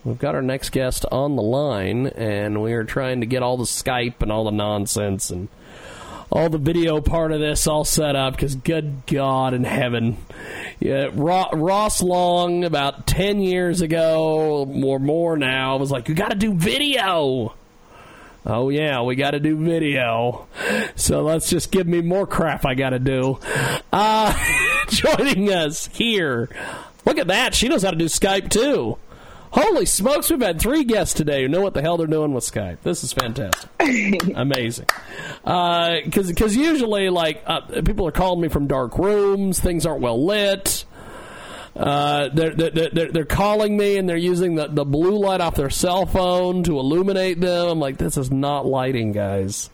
we've got our next guest on the line, and we are trying to get all the Skype and all the nonsense and all the video part of this all set up because good God in heaven. Yeah, Ross Long, about 10 years ago or more now, was like, You got to do video. Oh yeah, we got to do video. So let's just give me more crap I got to do. Uh, joining us here. Look at that. She knows how to do Skype too. Holy smokes, we've had three guests today who know what the hell they're doing with Skype. This is fantastic. Amazing. Because uh, cause usually, like, uh, people are calling me from dark rooms, things aren't well lit. Uh, they're, they're, they're, calling me and they're using the, the blue light off their cell phone to illuminate them. I'm like, this is not lighting, guys.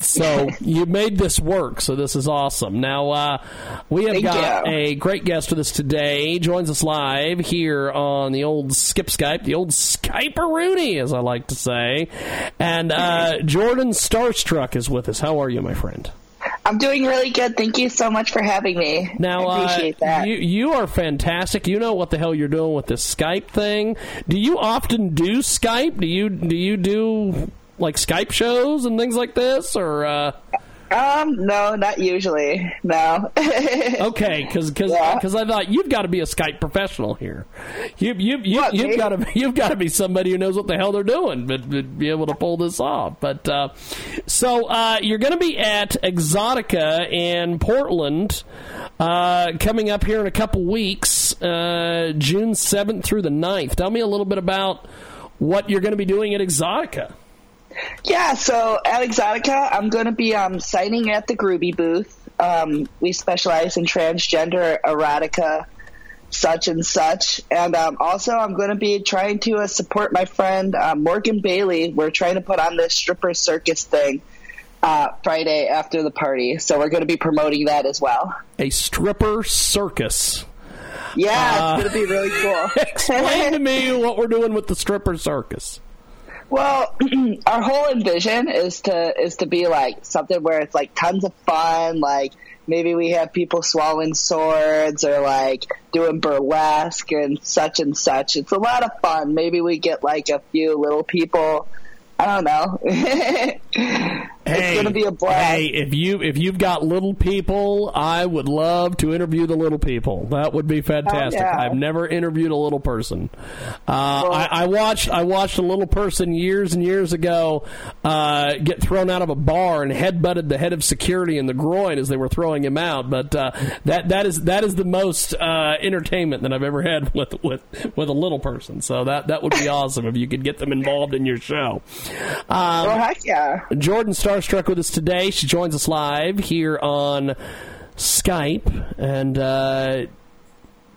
So you made this work, so this is awesome. Now uh, we have Thank got you. a great guest with us today. He Joins us live here on the old Skip Skype, the old Skype Rooney, as I like to say. And uh, Jordan Starstruck is with us. How are you, my friend? I'm doing really good. Thank you so much for having me. Now, I appreciate uh, that. You, you are fantastic. You know what the hell you're doing with this Skype thing. Do you often do Skype? Do you do you do like Skype shows and things like this, or? Uh... Um, no, not usually. No. okay, because because because I thought you've got to be a Skype professional here. You you you what, you've got to you've got to be somebody who knows what the hell they're doing, but, but be able to pull this off. But uh, so uh, you're going to be at Exotica in Portland. Uh, coming up here in a couple weeks, uh, June 7th through the 9th. Tell me a little bit about what you're going to be doing at Exotica. Yeah, so at Exotica, I'm going to be um, signing at the Groovy booth. Um, we specialize in transgender erotica, such and such. And um, also, I'm going to be trying to uh, support my friend uh, Morgan Bailey. We're trying to put on this stripper circus thing uh, Friday after the party. So we're going to be promoting that as well. A stripper circus. Yeah, it's going to be really cool. explain to me what we're doing with the stripper circus. Well, our whole envision is to is to be like something where it's like tons of fun, like maybe we have people swallowing swords or like doing burlesque and such and such. It's a lot of fun. Maybe we get like a few little people I don't know. hey, it's gonna be a blast. Hey, if you if you've got little people, I would love to interview the little people. That would be fantastic. Oh, yeah. I've never interviewed a little person. Uh, well, I, I, watched I watched a little person years and years ago uh, get thrown out of a bar and headbutted the head of security in the groin as they were throwing him out. But uh, that that is that is the most uh, entertainment that I've ever had with with with a little person. So that that would be awesome if you could get them involved in your show. Um, oh, heck yeah. Jordan Starstruck with us today. She joins us live here on Skype. And uh,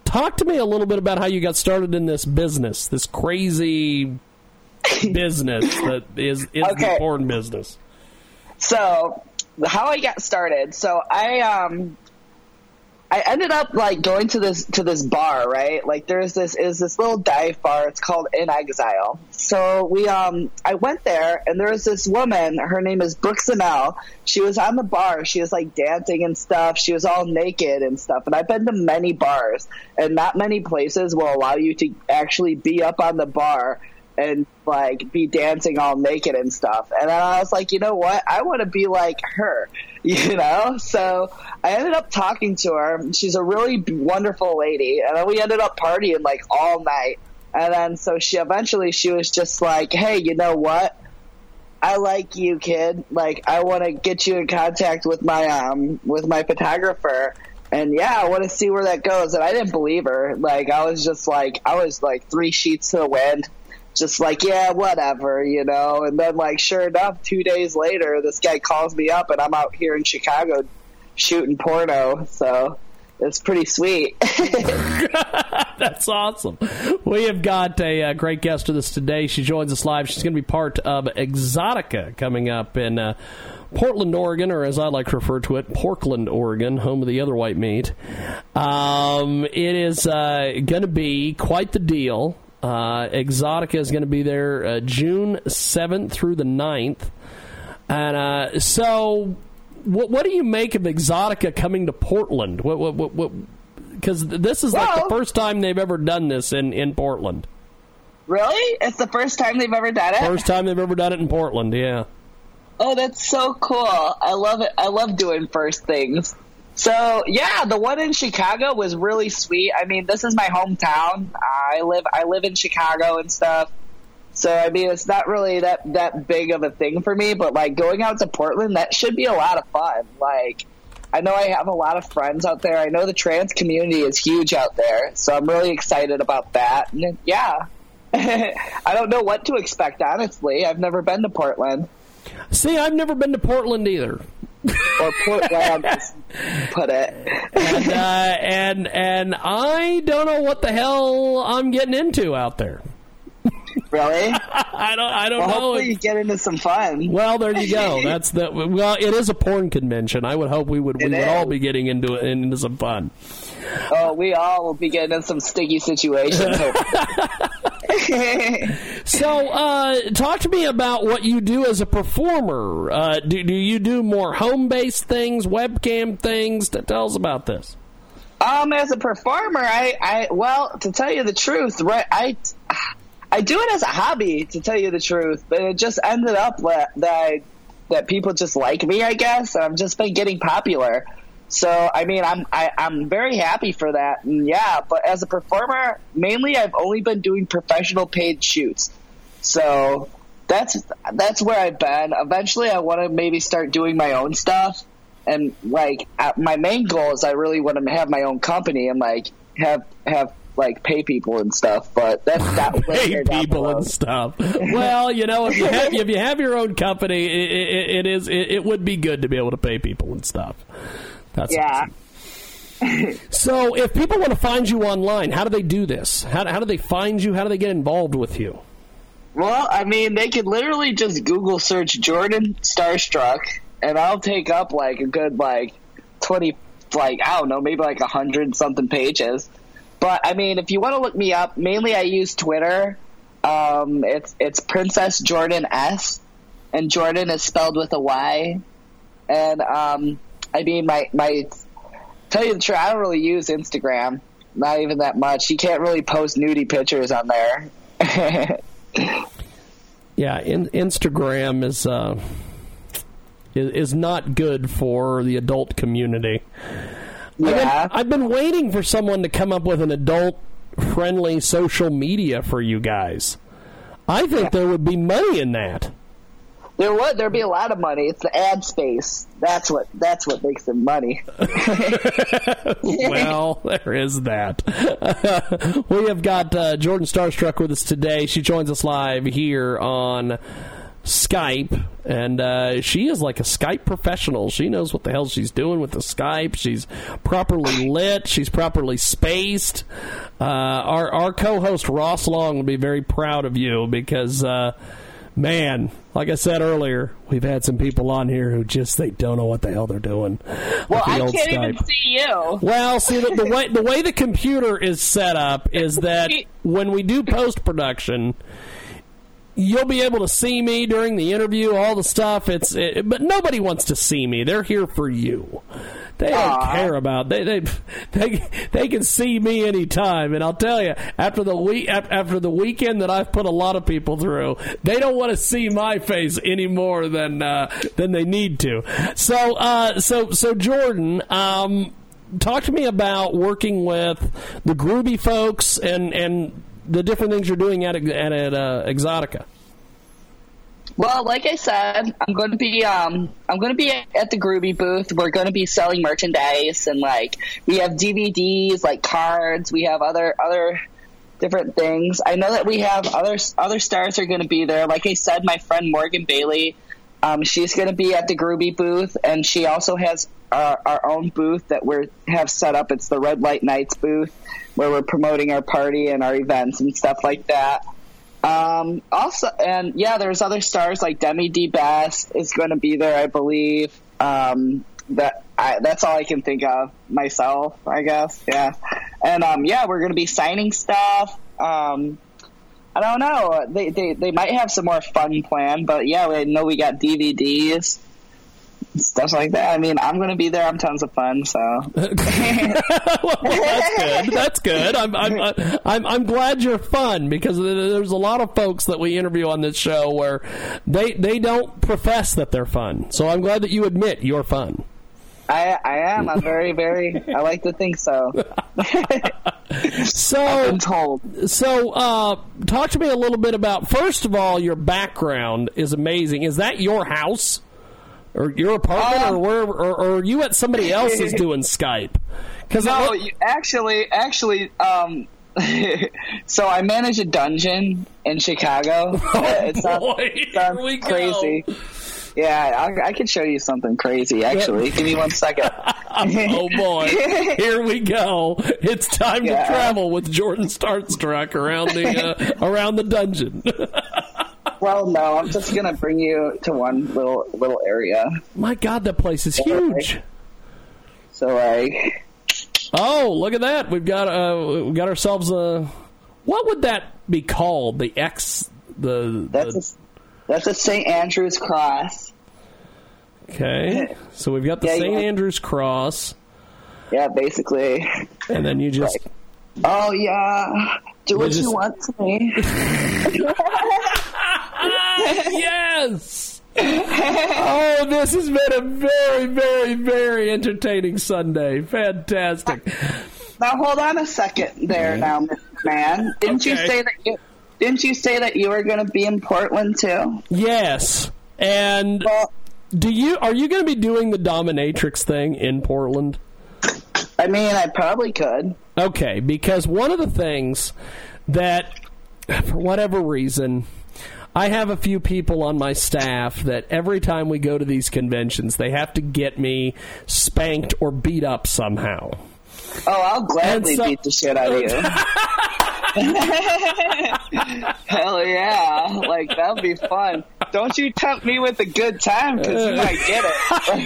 talk to me a little bit about how you got started in this business, this crazy business that is, is okay. the porn business. So, how I got started. So, I um, I ended up like going to this to this bar, right? Like there's this is this little dive bar. It's called In Exile. So we um I went there and there was this woman. Her name is Brooks Anel. She was on the bar. She was like dancing and stuff. She was all naked and stuff. And I've been to many bars, and not many places will allow you to actually be up on the bar and like be dancing all naked and stuff. And I was like, you know what? I want to be like her, you know? So I ended up talking to her. She's a really wonderful lady. And then we ended up partying like all night. And then so she eventually she was just like, hey, you know what? I like you, kid. Like, I want to get you in contact with my um with my photographer." And yeah, I want to see where that goes. And I didn't believe her. Like, I was just like, I was like three sheets to the wind, just like, yeah, whatever, you know. And then, like, sure enough, two days later, this guy calls me up, and I'm out here in Chicago shooting porno. So it's pretty sweet. That's awesome. We have got a, uh great guest with us today. She joins us live. She's going to be part of Exotica coming up in uh, Portland, Oregon, or as I like to refer to it, Portland, Oregon, home of the other white meat. Um, it is uh, going to be quite the deal. Uh, Exotica is going to be there uh, June 7th through the 9th. And uh, so, what, what do you make of Exotica coming to Portland? What, what, what, what because this is like the first time they've ever done this in, in Portland. really? It's the first time they've ever done it? First time they've ever done it in Portland, yeah. Oh, that's so cool. I love it. I love doing first things. So yeah, the one in Chicago was really sweet. I mean, this is my hometown. I live I live in Chicago and stuff. So I mean, it's not really that that big of a thing for me, but like going out to Portland, that should be a lot of fun. Like I know I have a lot of friends out there. I know the trans community is huge out there, so I'm really excited about that. And yeah. I don't know what to expect honestly. I've never been to Portland. See, I've never been to Portland either. Or Portland, put it. and, uh, and and I don't know what the hell I'm getting into out there. Really? I don't. I don't well, know. Hopefully, you get into some fun. Well, there you go. That's the well. It is a porn convention. I would hope we would we It would all be getting into it into some fun. Oh, we all will be getting in some sticky situations. So, uh, talk to me about what you do as a performer. Uh, do, do you do more home based things, webcam things? Tell us about this. Um, as a performer, I, I, well, to tell you the truth, right, I, I do it as a hobby, to tell you the truth, but it just ended up that, that I, that people just like me, I guess. And I've just been getting popular. So, I mean, I'm, I, I'm very happy for that. And yeah, but as a performer, mainly I've only been doing professional paid shoots. So that's, that's where I've been. Eventually I want to maybe start doing my own stuff and like uh, my main goal is I really want to have my own company and like have have like pay people and stuff. But that's that Pay people and stuff. Well, you know, if you have if you have your own company, it, it, it is it, it would be good to be able to pay people and stuff. That's yeah. So, if people want to find you online, how do they do this? How, how do they find you? How do they get involved with you? Well, I mean, they could literally just Google search Jordan Starstruck, and I'll take up like a good like twenty, like I don't know, maybe like a hundred something pages. But I mean, if you want to look me up, mainly I use Twitter. Um, it's it's Princess Jordan S, and Jordan is spelled with a Y. And um, I mean, my my tell you the truth, I don't really use Instagram, not even that much. You can't really post nudie pictures on there. Yeah, in, Instagram is uh, is, is not good for the adult community. I've, been, I've been waiting for someone to come up with an adult friendly social media for you guys. I think there would be money in that. There would there'd be a lot of money. It's the ad space. That's what that's what makes them money. well, there is that. we have got uh, Jordan Starstruck with us today. She joins us live here on Skype, and uh, she is like a Skype professional. She knows what the hell she's doing with the Skype. She's properly lit. She's properly spaced. Uh, our our co-host Ross Long will be very proud of you because. Uh, Man, like I said earlier, we've had some people on here who just they don't know what the hell they're doing. Well, I can't Skype. even see you. Well, see the, the way the way the computer is set up is that when we do post production, you'll be able to see me during the interview, all the stuff. It's it, but nobody wants to see me. They're here for you. They don't Aw. care about they they they they can see me anytime. And I'll tell you, after the week after the weekend that I've put a lot of people through, they don't want to see my face any more than uh, than they need to. So uh, so so Jordan. Um, talk to me about working with the Groovy folks and and the different things you're doing at at, at uh, Exotica. Well, like I said, I'm going to be um, I'm going to be at the Groovy booth. We're going to be selling merchandise and like we have DVDs, like cards. We have other other different things. I know that we have other other stars are going to be there. Like I said, my friend Morgan Bailey, um, she's going to be at the Groovy booth, and she also has our, our own booth that we have set up. It's the Red Light Nights booth where we're promoting our party and our events and stuff like that. Um, also, and yeah, there's other stars like Demi D Best is going to be there, I believe. Um, that I, that's all I can think of myself, I guess. Yeah, and um, yeah, we're going to be signing stuff. Um, I don't know. They, they they might have some more fun planned, but yeah, we know we got DVDs stuff like that. I mean, I'm going to be there. I'm tons of fun. So well, that's good. That's good. I'm, I'm I'm I'm glad you're fun because there's a lot of folks that we interview on this show where they they don't profess that they're fun. So I'm glad that you admit you're fun. I I am. I'm very very. I like to think so. so told. So uh, talk to me a little bit about first of all your background is amazing. Is that your house? Or your apartment, Um, or where, or, or are you at somebody else's doing Skype? Because no, actually, actually, um, so I manage a dungeon in Chicago. it sounds, Oh, boy, sounds here we go. crazy. Yeah, I, I can show you something crazy. Actually, give me one second. oh boy, here we go! It's time Yeah. to travel with Jordan Starstruck around the uh, around the dungeon. Well, no, I'm just gonna bring you to one little little area. My God, that place is huge. So like, oh, look at that! We've got uh, we got ourselves a. What would that be called? The X. The, That's the That's a St. Andrew's cross. okay. So we've got the Yeah, St. yeah. Andrew's cross, Yeah, basically. and then you just. Oh yeah, do what just- you want to me. yes. oh, this has been a very, very, very entertaining Sunday. Fantastic. Now hold on a second there, now, Mr. man. Didn't you say that you? Didn't you say that you were going to be in Portland too? Yes, and do you are you going to be doing the dominatrix thing in Portland? I mean, I probably could. Okay, because one of the things that, for whatever reason, I have a few people on my staff that every time we go to these conventions, they have to get me spanked or beat up somehow. Oh, I'll gladly so- beat the shit out of you. Hell yeah! Like that would be fun. Don't you tempt me with a good time because you might get it.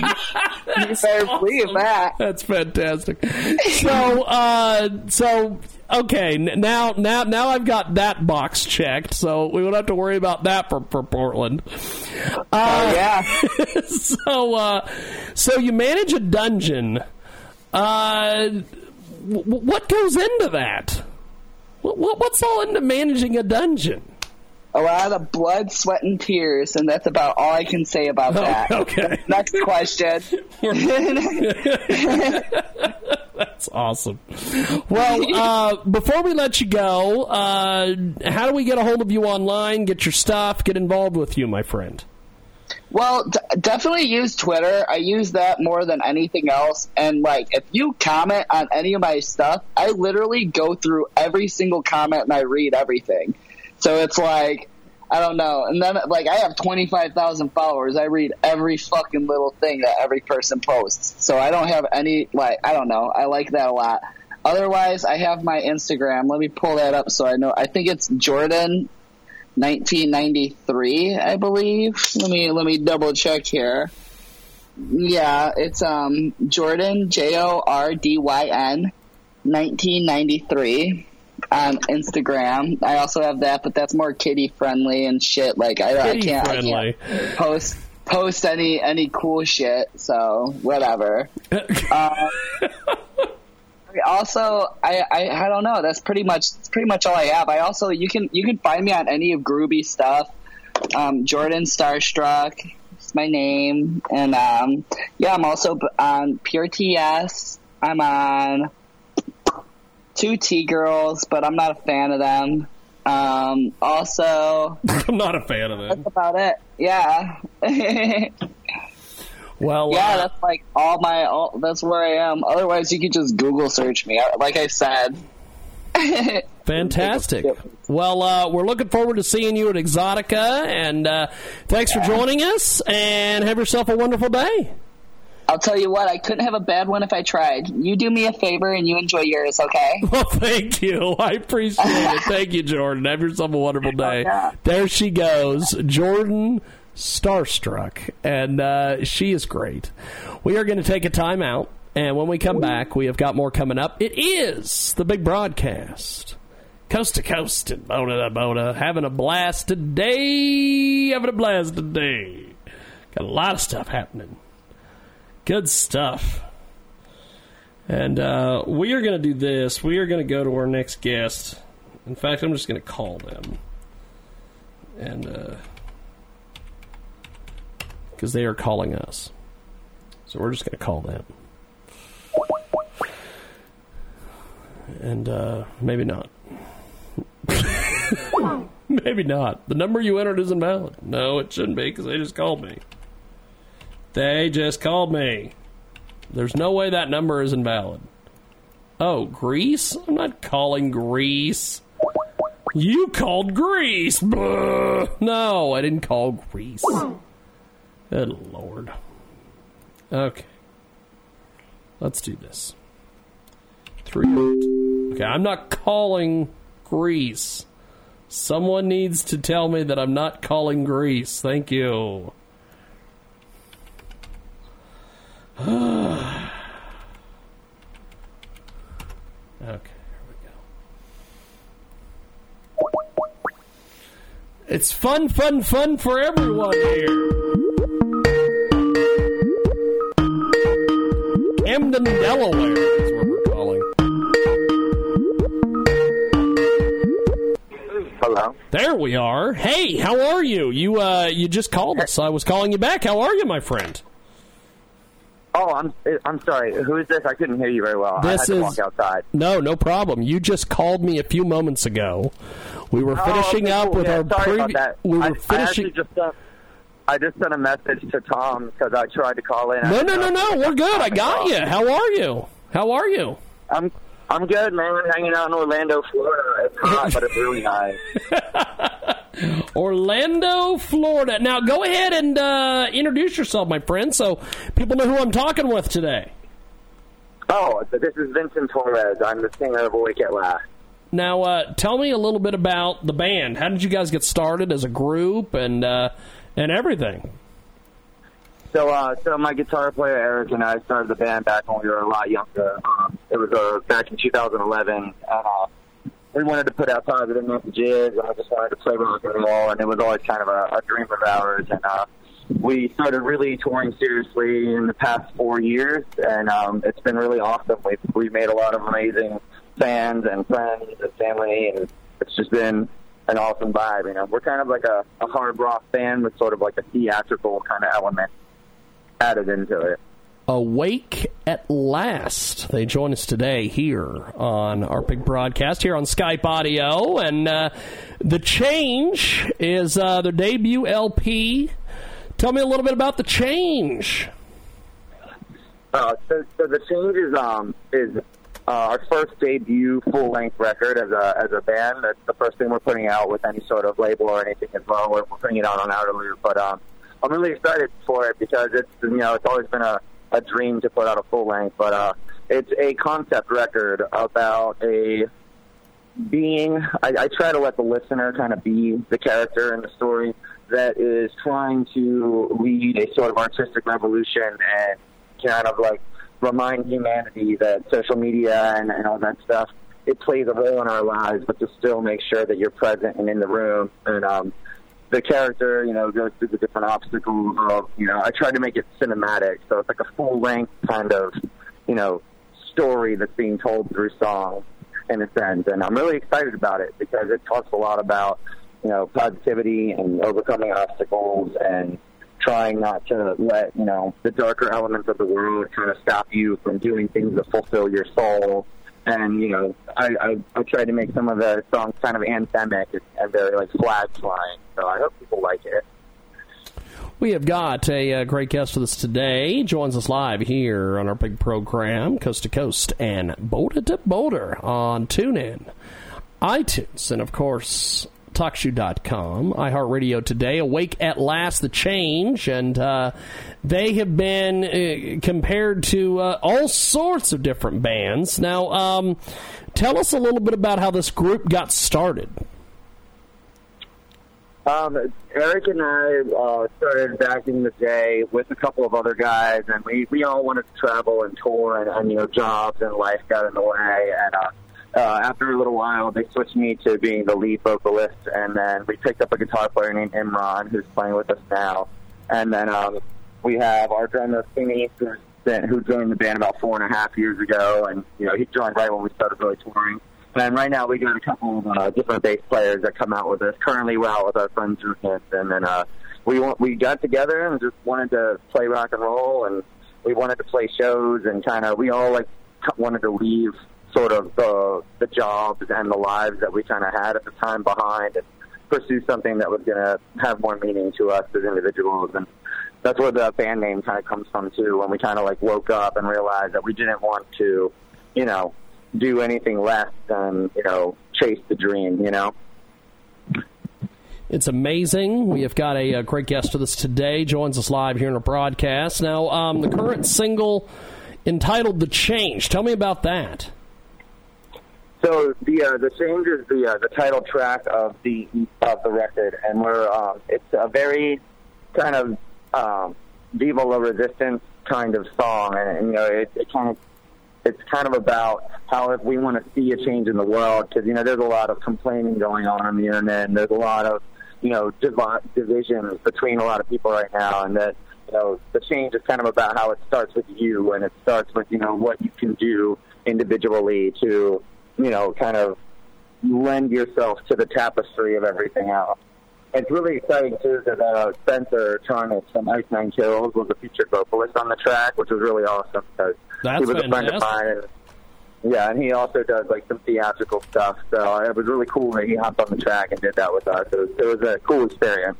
you better believe that. That's fantastic. So, uh, so okay, now, now, now I've got that box checked, so we won't have to worry about that for for Portland. Uh, Oh yeah. so, uh, so you manage a dungeon. Uh, w- what goes into that? What, what, what's all into managing a dungeon? A lot of blood, sweat, and tears, and that's about all I can say about Oh, that. okay. Next question. That's awesome. Well, uh, before we let you go, uh, how do we get a hold of you online, get your stuff, get involved with you, my friend? Well, d- definitely use Twitter. I use that more than anything else. And like, if you comment on any of my stuff, I literally go through every single comment and I read everything. So it's like, I don't know. And then like, I have twenty five thousand followers. I read every fucking little thing that every person posts. So I don't have any like, I don't know. I like that a lot. Otherwise, I have my Instagram. Let me pull that up so I know. I think it's Jordan 1993, I believe. Let me let me double check here. Yeah, it's um Jordan J O R D Y N 1993 on Instagram. I also have that, but that's more kitty friendly and shit. Like I, I can't. I can't post post any any cool shit. So whatever. uh, also, I, I I don't know. That's pretty much that's pretty much all I have. I also you can you can find me on any of Groovy stuff. Um, Jordan Starstruck is my name, and um, yeah, I'm also on Pure TS. I'm on two T Girls, but I'm not a fan of them. Um, also, I'm not a fan of that. That's about it. Yeah. well, yeah, uh, that's like all my. All, that's where I am. Otherwise, you could just Google search me. Like I said. Fantastic. Well, uh, we're looking forward to seeing you at Exotica, and uh, thanks for joining us. And have yourself a wonderful day. I'll tell you what, I couldn't have a bad one if I tried. You do me a favor and you enjoy yours, okay? Well, thank you. I appreciate it. Thank you, Jordan. Have yourself a wonderful day. There she goes, Jordan Starstruck, and uh, she is great. We are going to take a time out, and when we come back, we have got more coming up. It is the big broadcast. Coast to coast and Bona to Bona. Having a blast today. Having a blast today. Got a lot of stuff happening. Good stuff. And uh, we are going to do this. We are going to go to our next guest. In fact, I'm just going to call them. And because they are calling us. So we're just going to call them. And uh, maybe not. maybe not. The number you entered isn't valid. No, it shouldn't be because they just called me. They just called me. There's no way that number is invalid. Oh, Greece? I'm not calling Greece. You called Greece. Blah. No, I didn't call Greece. Good lord. Okay. Let's do this. Three. Okay, I'm not calling Greece. Someone needs to tell me that I'm not calling Greece. Thank you. okay, here we go. It's fun, fun, fun for everyone here. Camden, Delaware is where we're calling. Hello. There we are. Hey, how are you? You uh, you just called us. I was calling you back. How are you, my friend? Oh, I'm I'm sorry. Who is this? I couldn't hear you very well. I This to is walk outside. no, no problem. You just called me a few moments ago. We were Oh, finishing okay, up with Yeah, our sorry about previ- that. We were I, I finishing. actually just sent, I just sent a message to Tom because I tried to call in. No, no, no, no. We're good. I got you. How are you? How are you? I'm I'm good, man. I'm hanging out in Orlando, Florida. It's hot, but it's really nice. Orlando, Florida. Now, go ahead and uh, introduce yourself, my friend, so people know who I'm talking with today. Oh, this is Vincent Torres. I'm the singer of Awake at Last. Now, uh, tell me a little bit about the band. How did you guys get started as a group and uh, and everything? So, uh, so my guitar player Eric and I started the band back when we were a lot younger. Um, it was uh, back in 2011, uh, we wanted to put out positive messages, and I just wanted to play rock and roll, and it was always kind of a, a dream of ours. And uh, we started really touring seriously in the past four years, and um, it's been really awesome. We've we made a lot of amazing fans and friends and family, and it's just been an awesome vibe. You know, we're kind of like a, a hard rock band with sort of like a theatrical kind of element added into it. Awake at last. They join us today here on our big broadcast here on Skype Audio, and uh, the change is uh, their debut LP. Tell me a little bit about the change. Uh, so, so the change is um is uh, our first debut full length record as a as a band. That's the first thing we're putting out with any sort of label or anything as well. We're, we're putting it out on Outer Loop, but um, I'm really excited for it because it's you know it's always been a, a dream to put out a full length, but uh, it's a concept record about a being. I, I try to let the listener kind of be the character in the story that is trying to lead a sort of artistic revolution and kind of like remind humanity that social media and, and all that stuff it plays a role in our lives, but to still make sure that you're present and in the room. And um, the character, you know, goes through the different obstacles of, you know, I tried to make it cinematic, so it's like a full length kind of, you know, story that's being told through song in a sense. And I'm really excited about it because it talks a lot about, you know, positivity and overcoming obstacles and trying not to let, you know, the darker elements of the world kind of stop you from doing things that fulfill your soul and you know, I, I I tried to make some of the songs kind of anthemic and, very like flag flying. So I hope people like it. We have got a, uh great guest with us today. Joins us live here on our big program, Coast to Coast and Boulder to Boulder on TuneIn, iTunes, and of course, TalkShoe.com, iHeartRadio today. Awake at last, the change, and uh, they have been uh, compared to uh, all sorts of different bands. Now, um, tell us a little bit about how this group got started. Um, Eric and I uh, started back in the day with a couple of other guys, and we, we all wanted to travel and tour, and, and you know, jobs and life got in the way. And uh, after a little while, they switched me to being the lead vocalist, and then we picked up a guitar player named Imran, who's playing with us now. And then um, we have our drummer Finny, who joined the band about four and a half years ago, and you know, he joined right when we started really touring. And right now we got a couple of uh, different bass players that come out with us. Currently, we're out with our friend Drew Hansen, and then uh, we want, we got together and just wanted to play rock and roll, and we wanted to play shows, and kind of we all like wanted to leave sort of the the jobs and the lives that we kind of had at the time behind, and pursue something that was going to have more meaning to us as individuals, and that's where the band name kind of comes from too. When we kind of like woke up and realized that we didn't want to, you know, do anything less than you know chase the dream. You know. It's amazing. We have got a, a great guest with us today. Joins us live here in a broadcast. Now, um, the current single entitled "The Change." Tell me about that. So the uh, the change is the uh, the title track of the of the record, and we're um, it's a very kind of um, Viva la Resistance kind of song, and, and you know it, it kind of it's kind of about how if we want to see a change in the world, because you know there's a lot of complaining going on on the internet, and there's a lot of you know divi- divisions between a lot of people right now, and that you know the change is kind of about how it starts with you, and it starts with you know what you can do individually to you know kind of lend yourself to the tapestry of everything else. It's really exciting too that uh, Spencer Charnas from Ice Nine Kills was a featured vocalist on the track, which was really awesome because That's he was a friend of mine. And, yeah, and he also does like some theatrical stuff. So it was really cool that he hopped on the track and did that with us. It was, it was a cool experience.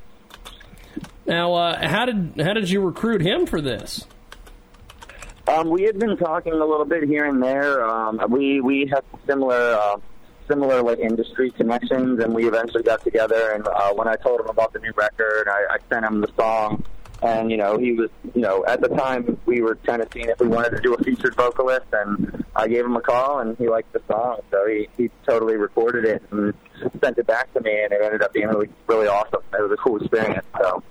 Now, uh, how did how did you recruit him for this? Um, we had been talking a little bit here and there. Um, we we had similar uh, similar like industry connections, and we eventually got together. And uh, when I told him about the new record, I, I sent him the song. And you know, he was you know at the time we were kind of seeing if we wanted to do a featured vocalist, and I gave him a call, and he liked the song, so he he totally recorded it and sent it back to me, and it ended up being really really awesome. It was a cool experience. So.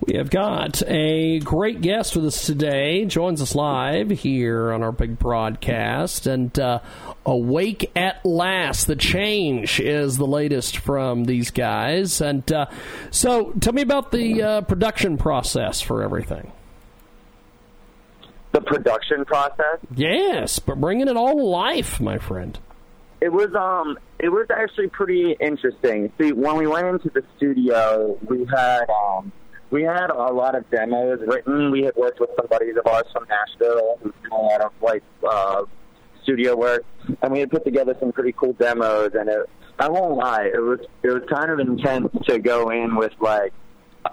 We have got a great guest with us today. Joins us live here on our big broadcast. And uh, Awake at Last. The Change is the latest from these guys. And uh, so tell me about the uh, production process for everything. The production process? Yes, but bringing it all to life, my friend. It was um it was actually pretty interesting. See, when we went into the studio, we had um we had a lot of demos written. We had worked with some buddies of ours from Nashville who a lot of like uh studio work and we had put together some pretty cool demos and it I won't lie, it was it was kind of intense to go in with like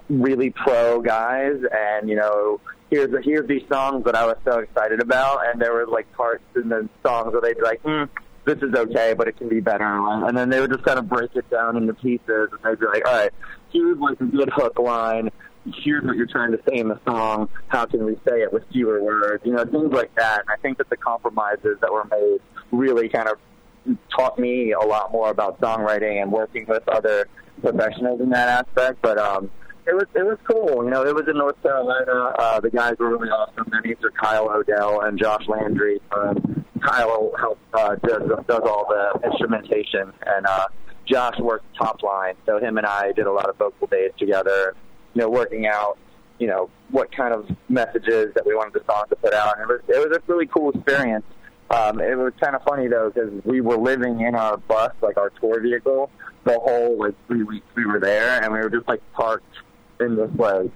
really pro guys and you know here's here's these songs that I was so excited about and there were like parts in the songs where they'd be like hmm this is okay but it can be better and then they would just kind of break it down into pieces and they'd be like all right here's like a good hook line here's what you're trying to say in the song how can we say it with fewer words you know things like that and I think that the compromises that were made really kind of taught me a lot more about songwriting and working with other professionals in that aspect. But um, it was it was cool. You know, it was in North Carolina. Uh, the guys were really awesome. Their names are Kyle Odell and Josh Landry. Um, Kyle helps uh, does does all the instrumentation, and uh, Josh works top line. So him and I did a lot of vocal days together. You know, working out. You know what kind of messages that we wanted the song to put out. And it was it was a really cool experience. Um, it was kind of funny though because we were living in our bus, like our tour vehicle, the whole like three weeks we were there, and we were just like parked in this like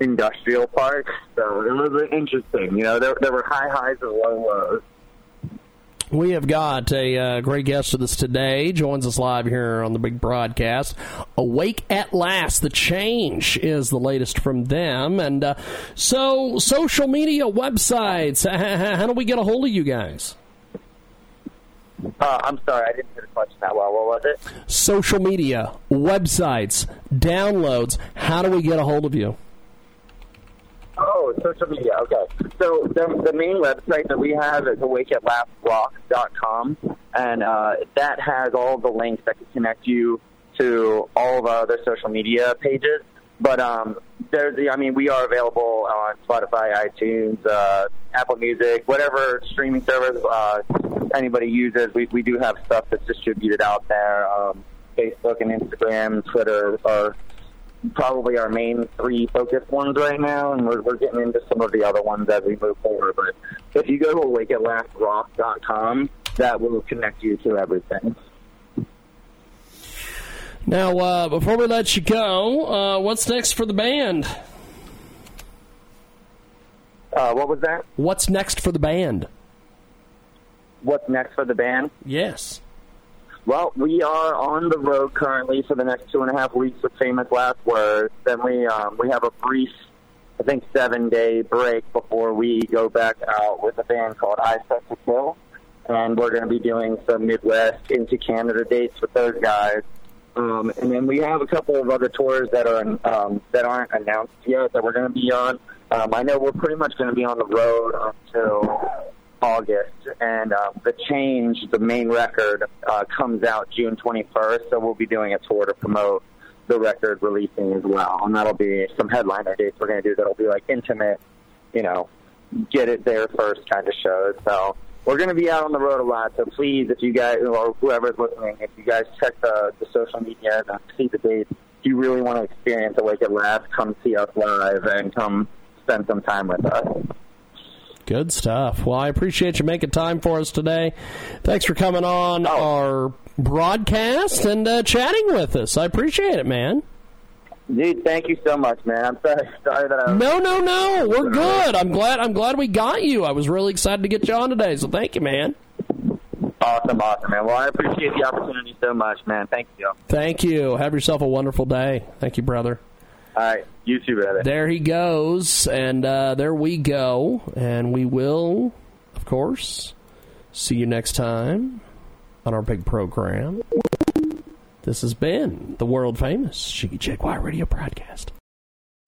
industrial park. So it was interesting. You know, there there were high highs and low lows. We have got a uh, great guest with us today. Joins us live here on the big broadcast. Awake at Last. The Change is the latest from them. And uh, so, social media websites. How do we get a hold of you guys? Uh, I'm sorry, I didn't hear the question that well. What was it? Social media, websites, downloads. How do we get a hold of you? Oh, social media. Okay. So the, the main website that we have is awakeatlastrock.com, and uh, that has all the links that can connect you to all of our other social media pages. But um, there's, I mean, we are available on Spotify, iTunes, uh, Apple Music, whatever streaming service uh, anybody uses. We we do have stuff that's distributed out there. Um, Facebook and Instagram, Twitter are probably our main three focused ones right now, and we're, we're getting into some of the other ones as we move forward. But if you go to awakeatlastrock.com, that will connect you to everything. Now, uh, before we let you go, uh, what's next for the band? Uh, what was that? What's next for the band? What's next for the band? Yes. Well, we are on the road currently for the next two and a half weeks with Famous Last Words. Then we um, we have a brief, I think, seven day break before we go back out with a band called I Set to Kill, and we're going to be doing some Midwest into Canada dates with those guys. Um, and then we have a couple of other tours that are um, that aren't announced yet that we're going to be on. Um, I know we're pretty much going to be on the road until August, and uh, the change, the main record, uh, comes out June 21st. So we'll be doing a tour to promote the record releasing as well, and that'll be some headliner dates we're going to do. That'll be like intimate, you know, get it there first kind of shows. So we're going to be out on the road a lot. So please, if you guys or whoever's listening, if you guys check the, the social media and see the dates, if you really want to experience Awake at Last, come see us live and come spend some time with us. Good stuff. Well, I appreciate you making time for us today. Thanks for coming on our broadcast and uh, chatting with us. I appreciate it, man. Dude, thank you so much, man. I'm sorry, sorry that I. No, no, no. We're good. I'm glad. I'm glad we got you. I was really excited to get you on today. So thank you, man. Awesome, awesome, man. Well, I appreciate the opportunity so much, man. Thank you. Thank you. Have yourself a wonderful day. Thank you, brother. All right, you too, brother. There he goes, and uh, there we go, and we will, of course, see you next time on our big program. This has been the world famous Jiggy Jaguar radio broadcast.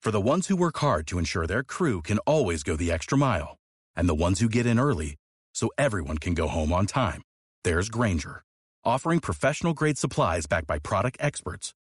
For the ones who work hard to ensure their crew can always go the extra mile, and the ones who get in early so everyone can go home on time, there's Grainger, offering professional grade supplies backed by product experts